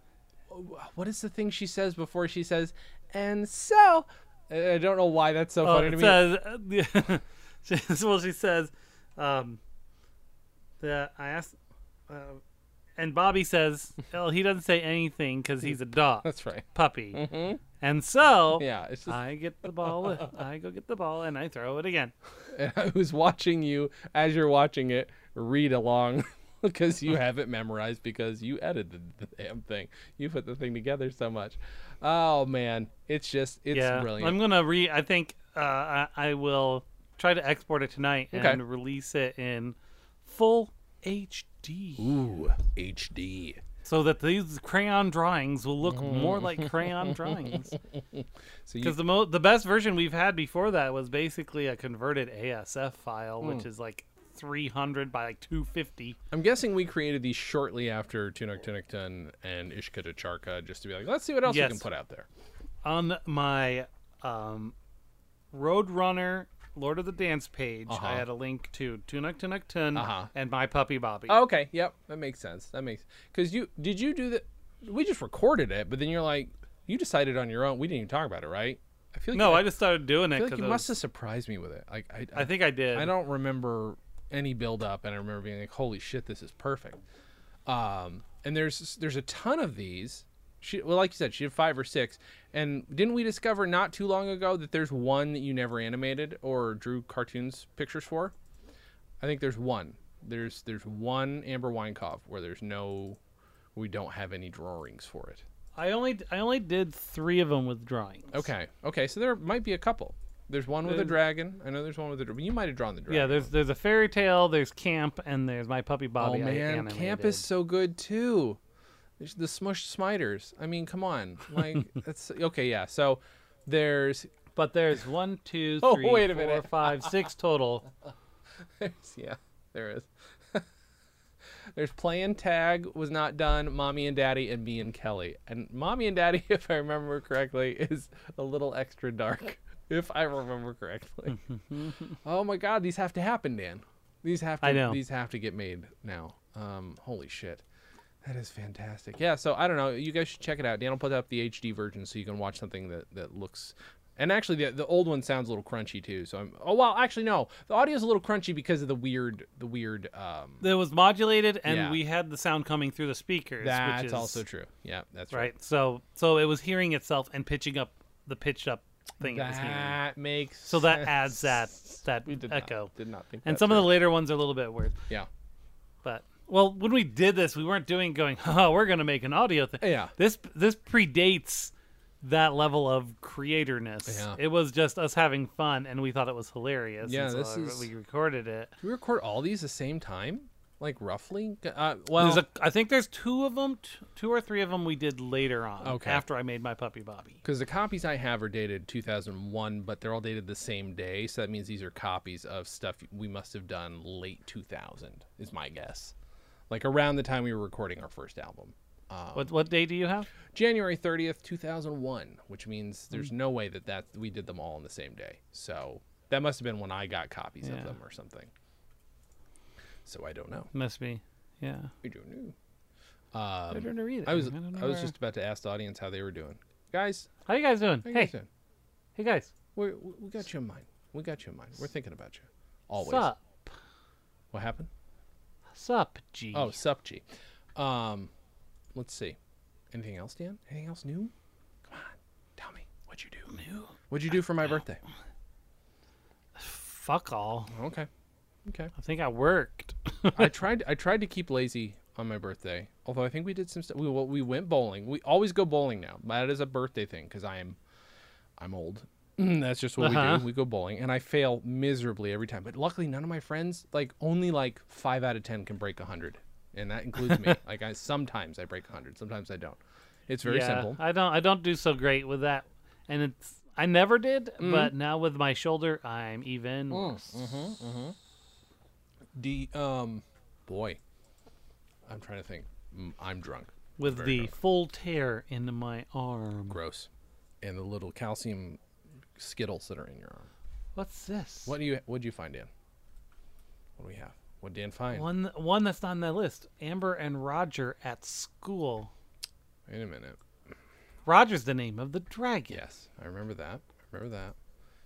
what is the thing she says before she says, and so? I don't know why that's so Oh, funny to me. says, uh, well, she says, um, that I asked, uh, and Bobby says, well, he doesn't say anything because he's a dog, That's right. puppy, hmm and so Yeah, just I get the ball, I go get the ball, and I throw it again. and I was watching you as you're watching it read along because you have it memorized because you edited the damn thing. You put the thing together so much. Oh man, it's just it's yeah, brilliant. I'm gonna re. I think uh, I, I will try to export it tonight and Okay. release it in full HD. Ooh, HD. so that these crayon drawings will look more like crayon drawings. So you Because the mo- the best version we've had before that was basically a converted ASF file, which is like 300 by like 250. I'm guessing we created these shortly after Tunak Tunak Tun and Ishka Charka just to be like, let's see what else we can put out there. On my um, Roadrunner Lord of the Dance page, Uh-huh. I had a link to Tunak Tunak Tun Uh-huh. and My Puppy Bobby. Oh, okay, yep, that makes sense. That makes because you did you do that? We just recorded it, but then you're like, you decided on your own. We didn't even talk about it, right? I feel like no, you, I just started doing I it like you must have surprised me with it. Like I, I think I did. I don't remember any build up, and I remember being like, "Holy shit, this is perfect." Um, and there's there's a ton of these. She well, like you said, she had five or six. And didn't we discover not too long ago that there's one that you never animated or drew cartoons pictures for? I think there's one. There's there's one Amber Weinkauf where there's no, we don't have any drawings for it. I only I only did three of them with drawings. Okay, okay, so there might be a couple. There's one with a dragon. I know there's one with a. dra- You might have drawn the dragon. Yeah, there's there's a fairy tale, there's camp, and there's my puppy Oh Bobby. I man. Camp is so good too. There's the Smush Smiters. I mean, come on. Like that's okay. Yeah. So there's But there's one, two, Oh, three, wait a four, minute. five, six total. there's yeah there is. there's playing tag was not done. Mommy and Daddy and me and Kelly. And Mommy and Daddy, if I remember correctly, is a little extra dark. If I remember correctly. oh my God, these have to happen, Dan. These have to. I know. These have to get made now. Um, holy shit. That is fantastic. Yeah, so I don't know. You guys should check it out. Dan will put up the HD version so you can watch something that, that looks. And actually, the, the old one sounds a little crunchy too. So I'm. Oh well, actually no. The audio is a little crunchy because of the weird, the weird. Um, It was modulated, and Yeah. we had the sound coming through the speakers. that's which is, also true. Yeah, that's right. right. So so it was hearing itself and pitching up the pitched up thing it was hearing. That makes. So that adds that that We did echo. Not, did not think. And that some of the through. later ones are a little bit worse, Yeah. But well, when we did this, we weren't doing going, "Oh, we're going to make an audio thing." Yeah. This this predates that level of creatorness. Yeah. It was just us having fun, and we thought it was hilarious. Yeah, so this is- we recorded it. Do we record all these the same time? Like roughly? Uh, well, There's a, I think there's two of them, two or three of them we did later on. Okay. After I made my puppy Bobby. because the copies I have are dated 2001, but they're all dated the same day. So that means these are copies of stuff we must have done late 2000, is my guess. Like around the time we were recording our first album. Um, What what day do you have? January 30th, 2001, which means there's no way that, that we did them all on the same day. So that must have been when I got copies Yeah. of them or something. So I don't know. Must be. Yeah. I don't know. I Um, don't know either. I was don't I was where- just about to ask the audience how they were doing. Guys, How you guys doing? you hey, guys doing? hey guys. We we got you in mind. We got you in mind. We're thinking about you. Always. Sup? What happened? Sup, G. Oh, sup, G. Um, let's see. Anything else, Dan? Anything else new? Come on, tell me. What'd you do? new. What'd you do for my birthday? Fuck all. Okay. Okay. I think I worked. I tried. I tried to keep lazy on my birthday. Although I think we did some stuff. We well, we went bowling. We always go bowling now. That is a birthday thing because I am, I'm old. That's just what we Uh-huh. do. We go bowling, and I fail miserably every time. But luckily, none of my friends, like only like five out of ten, can break a hundred, and that includes me. like I sometimes I break a hundred, sometimes I don't. It's very yeah, simple. I don't. I don't do so great with that, and it's. I never did, Mm-hmm. but now with my shoulder, I'm even Mm, worse. D um, boy, I'm trying to think. Mm, I'm drunk. With the drunk. full tear in my arm. gross, and the little calcium skittles that are in your arm. What's this? What do you what do you find, Dan? What do we have? What Dan find? One one that's on the list. Amber and Roger at school. Wait a minute. Roger's the name of the dragon. Yes, I remember that. I remember that.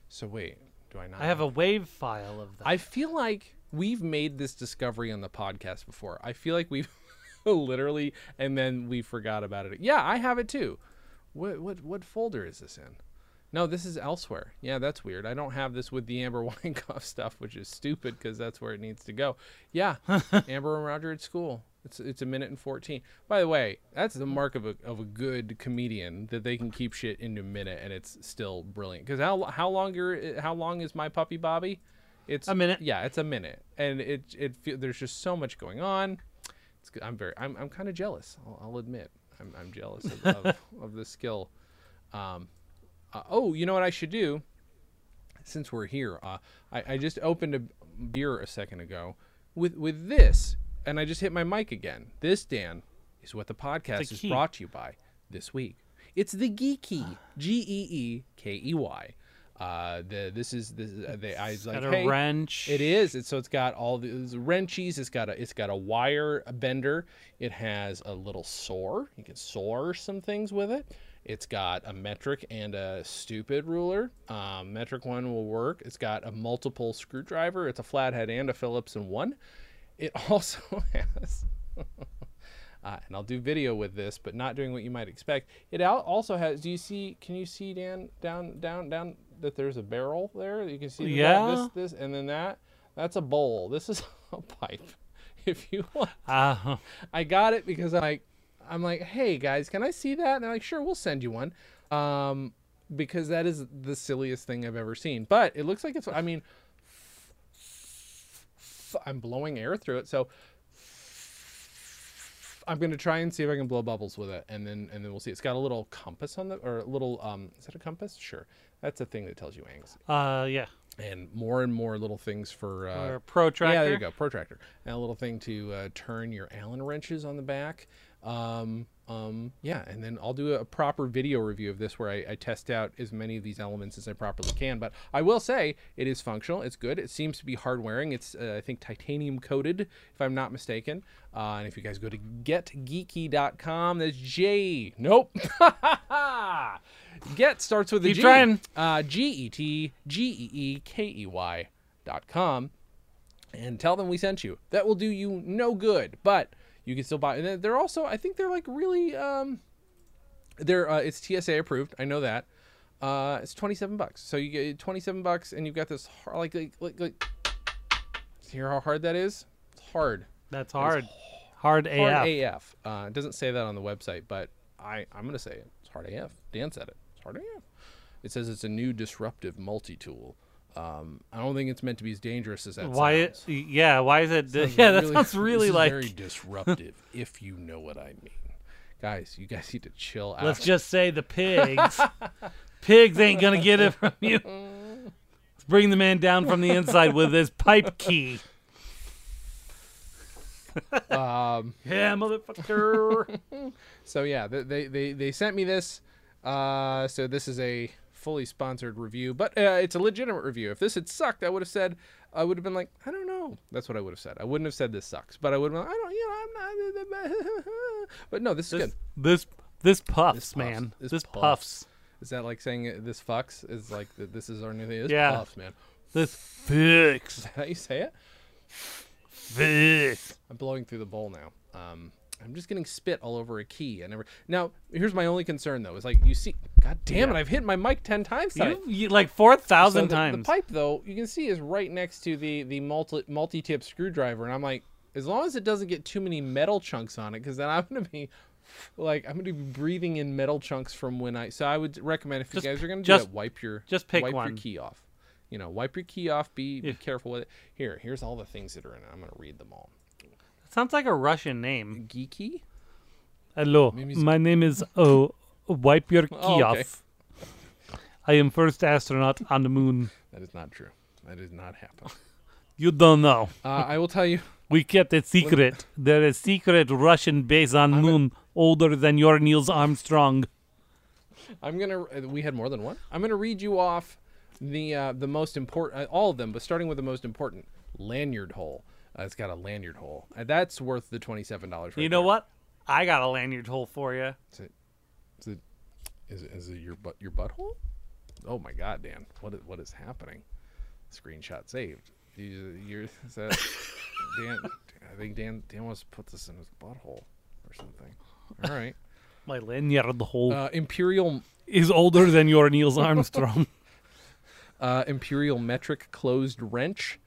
So wait, do I not? I have a wave file of that. I feel like we've made this discovery on the podcast before. I feel like we've literally, and then we forgot about it. Yeah, I have it too. What what what folder is this in? No, this is elsewhere. Yeah, that's weird. I don't have this with the Amber Weinkauf stuff, which is stupid because that's where it needs to go. Yeah, Amber and Roger at school. It's it's a minute and fourteen. By the way, that's the mark of a of a good comedian that they can keep shit into a minute and it's still brilliant. Because how how longer how long is my puppy Bobby? It's A minute. Yeah, it's a minute, and it it feel, there's just so much going on. It's good. I'm very I'm I'm kind of jealous. I'll, I'll admit I'm I'm jealous of of, of the skill. Um, uh, oh, you know what I should do? Since we're here, uh, I I just opened a beer a second ago with with this, and I just hit my mic again. This Dan is what the podcast is brought to you by this week. It's the Geekey, G E E K E Y. Uh, the this is this is, uh, they I was like Got a hey, wrench. it is. It's, so it's got all these wrenches. It's got a it's got a wire bender. It has a little saw. You can saw some things with it. It's got a metric and a stupid ruler. Um, metric one will work. It's got a multiple screwdriver. It's a flathead and a Phillips in one. It also has. Uh, and I'll do video with this, but not doing what you might expect. It also has. Do you see? Can you see Dan down, down, down? That there's a barrel there. You can see. that- Yeah. This, this, and then that. That's a bowl. This is a pipe. If you want, Uh, I got it because I'm like, I'm like, hey guys, can I see that? And they're like, sure, we'll send you one. Um, because that is the silliest thing I've ever seen. But it looks like it's. I mean, I'm blowing air through it, so I'm gonna try and see if I can blow bubbles with it, and then and then we'll see. It's got a little compass on the or a little um. Is that a compass? Sure, that's a thing that tells you angles, uh, yeah. and more and more little things for uh, Or protractor. yeah, there you go, protractor, and a little thing to uh, turn your Allen wrenches on the back. Um, um, yeah, and then I'll do a proper video review of this where I, I test out as many of these elements as I properly can. But I will say it is functional. It's good. It seems to be hard wearing. It's uh, I think titanium coated, if I'm not mistaken. Uh, and if you guys go to getgeekey.com, that's J. Nope. Get starts with a Keep G. trying. Uh, G E T G E E K E Y dot com and tell them we sent you. That will do you no good, but you can still buy. And they're also, I think they're like really, um, they're uh, it's TSA approved. I know that. Uh, it's twenty seven bucks. So you get twenty seven bucks, and you've got this har- like like like. like hear how hard that is? It's hard. That's hard. Hard AF. AF. Uh, it doesn't say that on the website, but I I'm gonna say it. It's hard AF. Dan said it. It's hard AF. It says it's a new disruptive multi-tool. Um, I don't think it's meant to be as dangerous as that Why? sounds. Yeah. Why is it? Sounds yeah, that really- sounds really like. very disruptive, if you know what I mean. Guys, you guys need to chill out. Let's just say the pigs. pigs ain't gonna get it from you. Let's bring the man down from the inside with his pipe key. um, Yeah, motherfucker. so yeah, th- they they they sent me this. Uh, so this is a fully sponsored review, but uh, it's a legitimate review. If this had sucked, I would have said I would have been like, I don't know. That's what I would have said. I wouldn't have said this sucks, but I would have been like, I don't, you know, I'm not. but no, this is this, good. this this puffs, This puffs. man. This This, puffs. puffs. Is that like saying this fucks? Is like th- this is our new thing? This Yeah. puffs, man. This fix. Is that how you say it? Fix. I'm blowing through the bowl now. Um, I'm just getting spit all over a key. I never. Now, here's my only concern though. Is like you see. God damn it! I've hit my mic ten times. You, you, like four thousand So times. The pipe though, you can see is right next to the the multi multi tip screwdriver, and I'm like, as long as it doesn't get too many metal chunks on it, because then I'm gonna be. Like I'm gonna be breathing in metal chunks from when I. So I would recommend if Just- you guys are gonna do just- that, wipe your just pick wipe your one. key off. You know, wipe your key off. Be, be careful with it. Here, here's all the things that are in it. I'm gonna read them all. Sounds like a Russian name. Geekey. Hello, Maybe it's- my name is Oh. Wipe your key Oh, okay. off. I am first astronaut on the moon. That is not true. That did not happen. You don't know. Uh, I will tell you. We kept it secret. There is secret Russian base on moon older than your Niels Armstrong. I'm gonna. uh, We had more than one. I'm gonna read you off the uh, the most important, uh, all of them, but starting with the most important lanyard hole. Uh, it's got a lanyard hole. Uh, that's worth the twenty-seven dollars. you know what? I got a lanyard hole for you. Is it? Is it? Is it, is it your butt? Your butthole? Oh my God, Dan! What is, what is happening? Screenshot saved. You, you're is that, Dan. I think Dan Dan wants to put this in his butthole or something. All right. My lanyard hole Uh, Imperial is older than your Niels Armstrong. uh, Imperial metric closed wrench.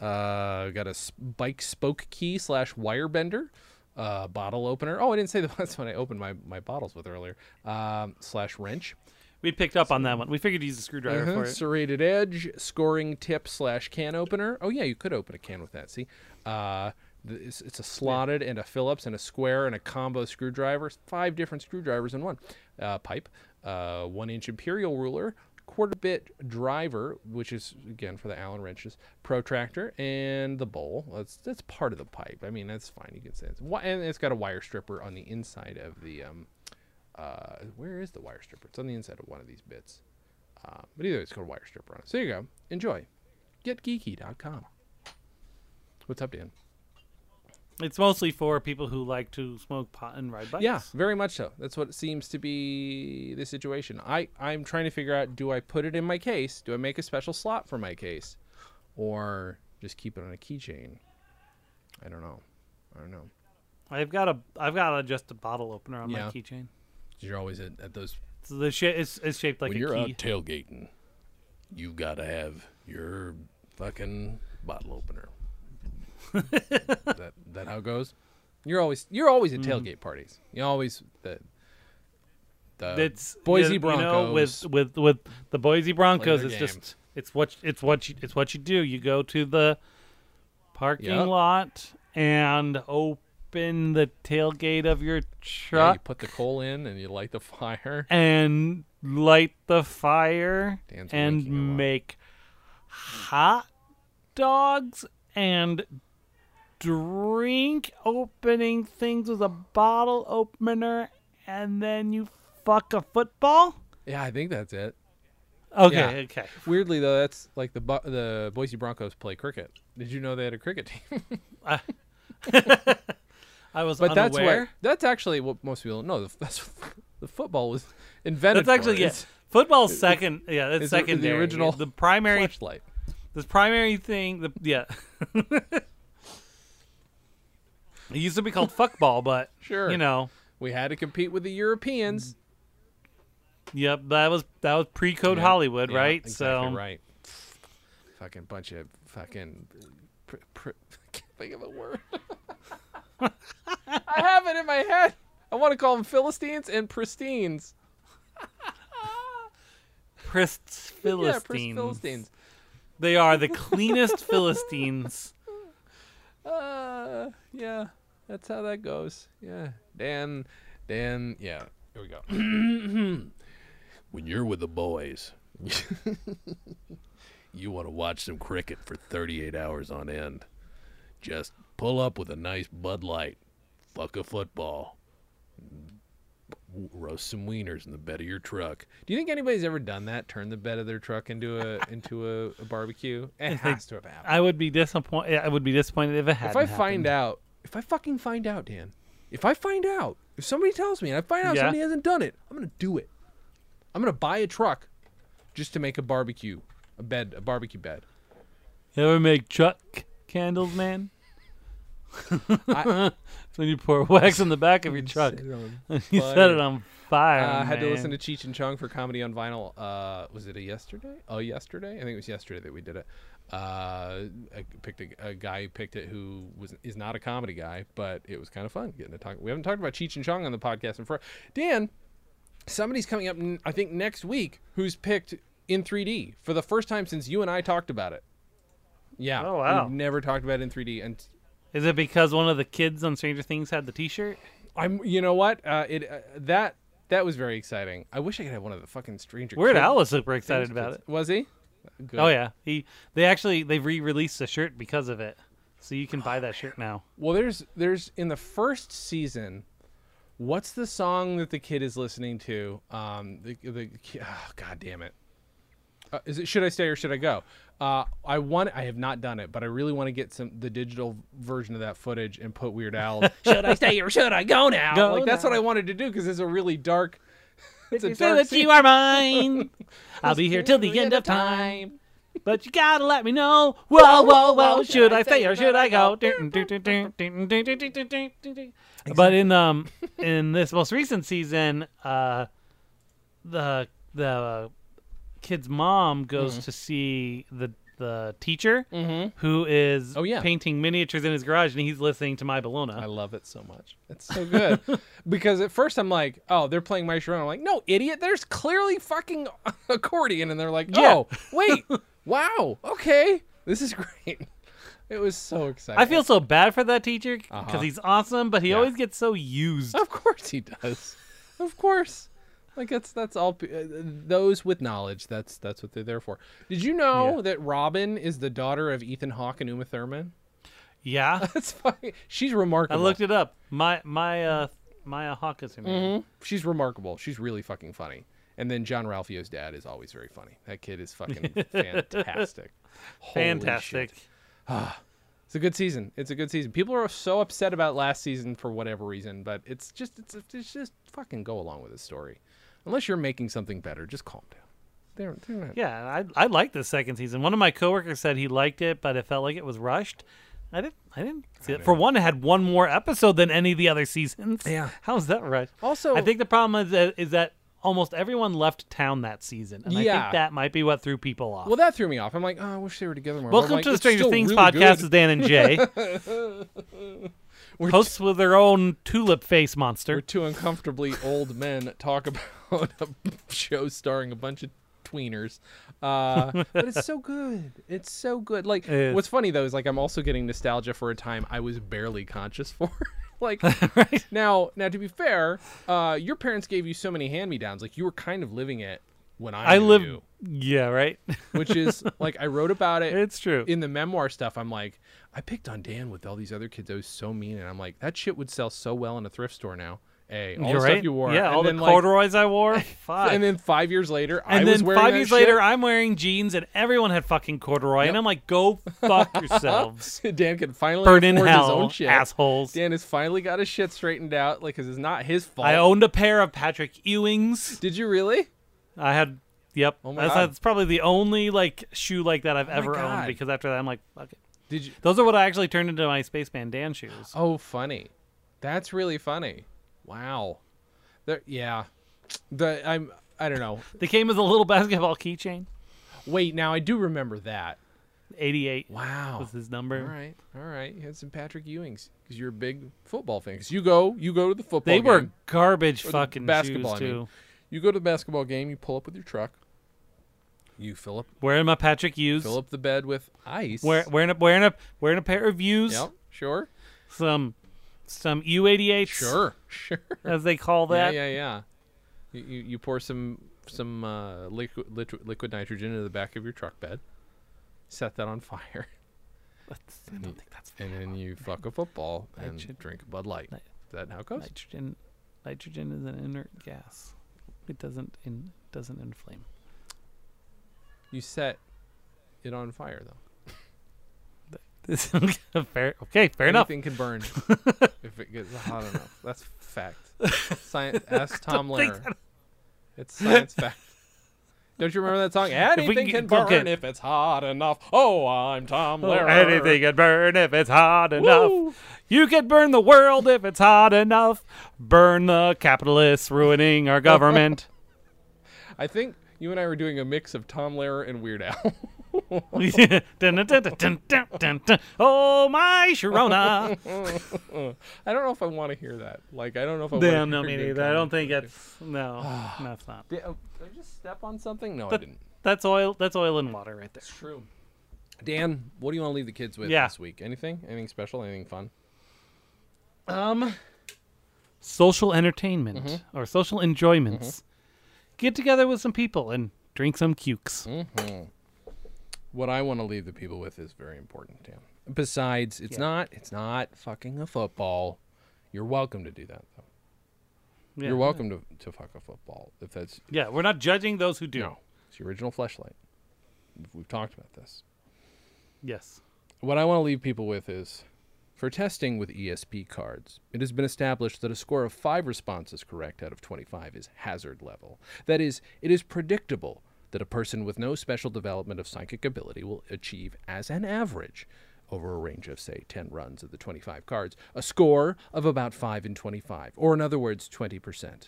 Uh, got a bike spoke key slash wire bender. Uh, bottle opener. Oh, I didn't say that. That's what I opened my, my bottles with earlier. Um, slash wrench. we picked up on that one. We figured to use a screwdriver Uh-huh, for it. Serrated edge, scoring tip slash can opener. Oh yeah, you could open a can with that. See, uh, it's, it's a slotted and a Phillips and a square and a combo screwdriver. Five different screwdrivers in one. Uh, pipe, uh, one inch imperial ruler, quarter bit driver, which is again for the Allen wrenches, protractor, and the bowl. That's that's part of the pipe. I mean that's fine. You can say it's and it's got a wire stripper on the inside of the um. Uh, where is the wire stripper? It's on the inside of one of these bits. Uh, but either way, it's got a wire stripper on it. So there you go. Enjoy. GetGeekey.com. What's up, Dan? It's mostly for people who like to smoke pot and ride bikes. Yeah, very much so. That's what seems to be the situation. I, I'm trying to figure out do I put it in my case? Do I make a special slot for my case? Or just keep it on a keychain? I don't know. I don't know. I've got a I've got a, just a bottle opener on Yeah. my keychain. You're always at, at those. So the shit is it's shaped like when a you're key. out tailgating, You've got to have your fucking bottle opener. That that how it goes? You're always you're always at mm-hmm. tailgate parties. You always the the it's Boise you, Broncos. You know, with with with the Boise Broncos, it's just it's what it's what you it's what you do. You go to the parking Yep. lot and open the tailgate of your yeah, truck you put the coal in and you light the fire. and light the fire Dan's and winking a lot. make hot dogs and drink opening things with a bottle opener and then you fuck a football Yeah, I think that's it. okay Yeah. okay Weirdly though, that's like the Bu- the Boise Broncos play cricket. Did you know they had a cricket team? i was but that's unaware what that's actually what most people don't know. The- That's the football was invented. that's actually for. yeah football's second yeah that's the- the original the primary flashlight. the primary thing the yeah it used to be called fuckball but Sure. you know We had to compete with the Europeans. Yep, that was that was pre-code Yeah, Hollywood, yeah, right? Exactly so right. Fucking bunch of fucking. Pr- pr- I can't think of a word. I have it in my head. I want to call them Philistines and Pristines. Prist Yeah, Philistines. Pris Philistines. They are the cleanest Philistines. Uh, yeah, that's how that goes. Yeah, Dan, Dan. Yeah, here we go. when you're with the boys, you want to watch some cricket for 38 hours on end. Just pull up with a nice Bud Light, fuck a football, w- roast some wieners in the bed of your truck. Do you think anybody's ever done that? Turn the bed of their truck into a into a, a barbecue? It has to have happened. I would be disappointed. I would be disappointed if it had. if I find out, if I fucking find out, Dan, if I find out, if somebody tells me and I find out Yeah. somebody hasn't done it, I'm gonna do it. I'm gonna buy a truck just to make a barbecue, a bed, a barbecue bed. you ever make truck candles, man? I- It's when you pour wax in the back of your truck. you set it on fire. Uh, I had to man. listen to Cheech and Chong for comedy on vinyl. Uh, was it a yesterday? Oh, yesterday. I think it was yesterday that we did it. Uh, I picked a, a guy who picked it who was is not a comedy guy, but it was kind of fun getting to talk. We haven't talked about Cheech and Chong on the podcast in for Dan. Somebody's coming up, I think next week, who's picked in 3D for the first time since you and I talked about it. Yeah. Oh, wow. We've never talked about it in 3D, and Is it because one of the kids on Stranger Things had the T-shirt? I'm. You know what? Uh, it uh, that that was very exciting. I wish I could have one of the fucking Stranger. Weird Al was super excited about it. Was he? Good. Oh yeah, he they actually they re-released the shirt because of it, so you can buy that shirt now. Well, there's there's in the first season. What's the song that the kid is listening to? Um, the the oh, God damn it. Uh, is it should I stay or should I go? Uh, I want I have not done it, but I really want to get some the digital version of that footage and put Weird Al. should I stay or should I go now? Go like that's what I wanted to do because it's a really dark. It's a You say dark that scene. you are mine. I'll be here till the end of time. But you gotta let me know. Whoa, whoa, whoa. Should I stay or should I go? But in um in this most recent season, uh, the the kid's mom goes to see the the teacher who is Oh, yeah. painting miniatures in his garage, and he's listening to My Bologna. I love it so much. It's so good. because at first I'm like, oh, they're playing My Sharon. I'm like, no, idiot. There's clearly fucking accordion. And they're like, Yeah. oh, wait. wow. Okay. This is great. It was so exciting. I feel so bad for that teacher because Uh-huh. he's awesome, but he Yeah. always gets so used. Of course he does. Of course. Like that's that's all. Uh, those with knowledge. That's that's what they're there for. Did you know Yeah. that Robin is the daughter of Ethan Hawke and Uma Thurman? Yeah, That's funny. She's remarkable. I looked it up. My my uh Maya Hawke is her name. Mhm. She's remarkable. She's really fucking funny. And then Jean-Ralphio's dad is always very funny. That kid is fucking fantastic. Holy Fantastic. shit. It's a good season. It's a good season. People are so upset about last season for whatever reason, but it's just it's, it's just fucking go along with the story. Unless you're making something better, just calm down. They're, they're not. Yeah, I I liked the second season. One of my coworkers said he liked it, but it felt like it was rushed. I didn't. I didn't see it. For one, it had one more episode than any of the other seasons. Yeah. how's that right? Also, I think the problem is that, is that almost everyone left town that season, and I think that might be what threw people off. well, that threw me off. I'm like, oh, I wish they were together more. Welcome like, to the Stranger Things really podcast good." with Dan and Jay. we're Hosts with their own tulip face We're monster. two uncomfortably old men talk about a show starring a bunch of tweeners. Uh, but it's so good. It's so good. Like, what's funny though is like I'm also getting nostalgia for a time I was barely conscious for. like right? now, now to be fair, uh, your parents gave you so many hand-me-downs. Like you were kind of living it when I, I live. you, Yeah, right. which is like I wrote about it it's true. in the memoir stuff, I'm like, I picked on Dan with all these other kids. I was so mean, and I'm like, that shit would sell so well in a thrift store now. Hey, all You're the right. stuff you wore, Yeah, and all the then, like, corduroys I wore. Fuck. and then five years later, I And was then wearing five that years shit. later, I'm wearing jeans, and everyone had fucking corduroy, and I'm like, "Go fuck yourselves, Dan can finally burn in afford his hell, own shit. assholes." Dan has finally got his shit straightened out, like, cause it's not his fault. I owned a pair of Patrick Ewings. Did you really? I had, yep. Oh my that's, God. that's probably the only like shoe like that I've oh my ever God. owned. Because after that, I'm like, fuck it. Did you? Those are what I actually turned into my Space Spaceman Dan shoes. Oh, funny. That's really funny. Wow. There, yeah. The I'm. I don't know. They came with a little basketball keychain. Wait, now I do remember that. 88 Wow. was his number. All right, all right. You had some Patrick Ewings because you're a big football fan. Because you go, you go to the football. They were garbage fucking basketball, I mean. too. You go to the basketball game. You pull up with your truck. You fill up, Wearing my Patrick Hughes. fill up the bed with ice. Wear, wearing a wearing a wearing a pair of views. Yep. Sure. Some some U88s. Sure. Sure. As they call that. Yeah, yeah, yeah. You, you, pour some some uh, liquid, liquid liquid nitrogen into the back of your truck bed. Set that on fire, That's, I don't think that's and then you fuck a football and Nitro- drink Bud Light. Is that how it goes? nitrogen. Nitrogen is an inert gas. It doesn't in doesn't inflame. You set it on fire though. Fair. Okay, fair enough. Anything can burn if it gets hot enough. That's fact. Science. Ask Tom Lehrer. It's science fact. Don't you remember that song? Anything can- can burn okay. if it's hot enough. Oh, I'm Tom Oh, Lehrer. anything can burn if it's hot enough. Woo! You can burn the world if it's hot enough. Burn the capitalists ruining our government. I think you and I were doing a mix of Tom Lehrer and Weird Al. Oh my Sharona! I don't know if I want to hear that. Like, I don't know if I. wanna Damn, no, me neither. I don't think it's no, that's not. Did, did I just step on something? No, I didn't. That's oil. That's oil and water right there. It's true. Dan, what do you want to leave the kids with Yeah. this week? Anything? Anything special? Anything fun? Um, social entertainment Mm-hmm. or social enjoyments. Get together with some people and drink some cukes. Mm-hmm. What I want to leave the people with is very important, Dan. Besides, it's Yeah. not. It's not fucking a football. You're welcome to do that, though. Yeah. You're welcome to, to fuck a football if that's Yeah, we're not judging those who do. no. It's the original fleshlight. We've, we've talked about this. Yes. What I want to leave people with is for testing with ESP cards, it has been established that a score of five responses correct out of 25 is hazard level. That is, it is predictable that a person with no special development of psychic ability will achieve, as an average, over a range of, say, 10 runs of the 25 cards, a score of about 5 in 25, or in other words, 20%.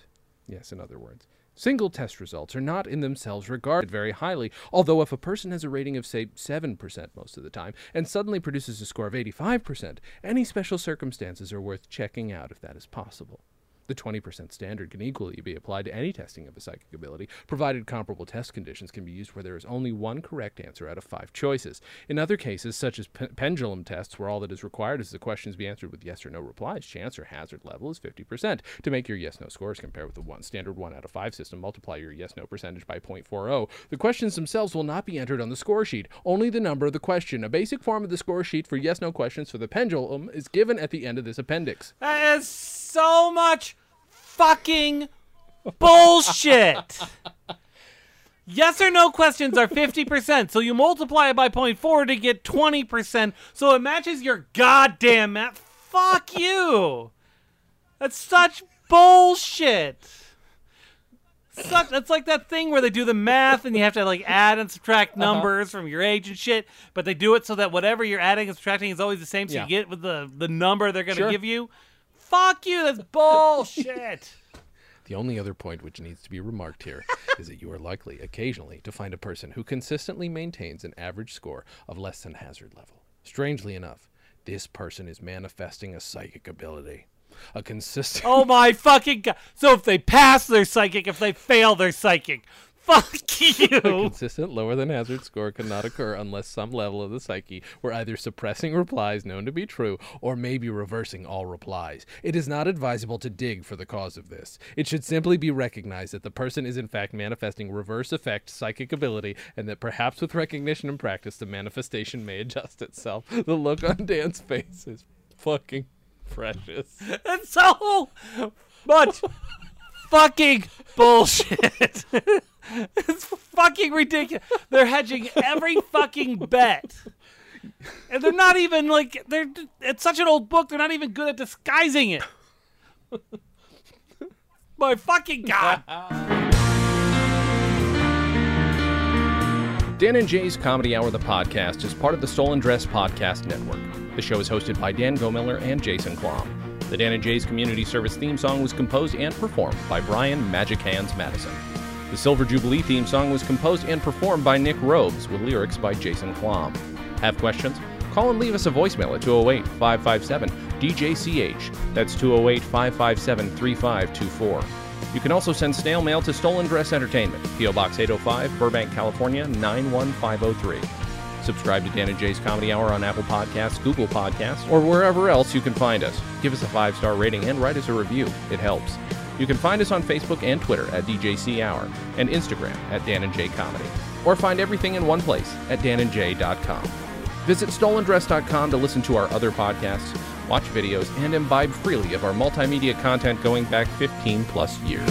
Yes, in other words. Single test results are not in themselves regarded very highly, although if a person has a rating of, say, 7% most of the time, and suddenly produces a score of 85%, any special circumstances are worth checking out if that is possible. The 20% standard can equally be applied to any testing of a psychic ability, provided comparable test conditions can be used where there is only one correct answer out of five choices. In other cases, such as pe- pendulum tests, where all that is required is the questions be answered with yes or no replies, chance or hazard level is 50%. To make your yes no scores compare with the one standard 1 out of 5 system, multiply your yes no percentage by 0.40. The questions themselves will not be entered on the score sheet, only the number of the question. A basic form of the score sheet for yes no questions for the pendulum is given at the end of this appendix. Is so much fucking bullshit. yes or no questions are 50%, so you multiply it by 0.4 to get 20%, so it matches your goddamn math. Fuck you. That's such bullshit. Such, that's like that thing where they do the math and you have to like add and subtract uh-huh. numbers from your age and shit, but they do it so that whatever you're adding and subtracting is always the same, so Yeah. you get with the the number they're gonna Sure. give you. Fuck you, that's bullshit. The only other point which needs to be remarked here is that you are likely occasionally to find a person who consistently maintains an average score of less than hazard level. Strangely enough, this person is manifesting a psychic ability. A consistent oh my fucking god. So if they pass, they're psychic. If they fail, they're psychic. Fuck you. consistent lower than hazard score cannot occur unless some level of the psyche were either suppressing replies known to be true or maybe reversing all replies. It is not advisable to dig for the cause of this. It should simply be recognized that the person is in fact manifesting reverse effect psychic ability and that perhaps with recognition and practice the manifestation may adjust itself. The look on Dan's face is fucking precious. It's so much fucking bullshit. it's fucking ridiculous. They're hedging every fucking bet. And they're not even like they're it's such an old book, they're not even good at disguising it. My fucking god. Dan and Jay's Comedy Hour, the podcast, is part of the Stolen Dress Podcast Network. The show is hosted by Dan Gomiller and Jason Klom. The Dan and Jay's Community Service theme song was composed and performed by Brian Magic Hands Madison. The Silver Jubilee theme song was composed and performed by Nick Robes, with lyrics by Jason Klom. Have questions? Call and leave us a voicemail at 208 557 DJCH. That's 208 557 3524. You can also send snail mail to Stolen Dress Entertainment, P.O. Box 805, Burbank, California 91503. Subscribe to Dan and Jay's Comedy Hour on Apple Podcasts, Google Podcasts, or wherever else you can find us. Give us a five star rating and write us a review. It helps. You can find us on Facebook and Twitter at DJC Hour and Instagram at Dan and Jay Comedy. Or find everything in one place at danandjay.com. Visit stolendress.com to listen to our other podcasts, watch videos, and imbibe freely of our multimedia content going back 15 plus years.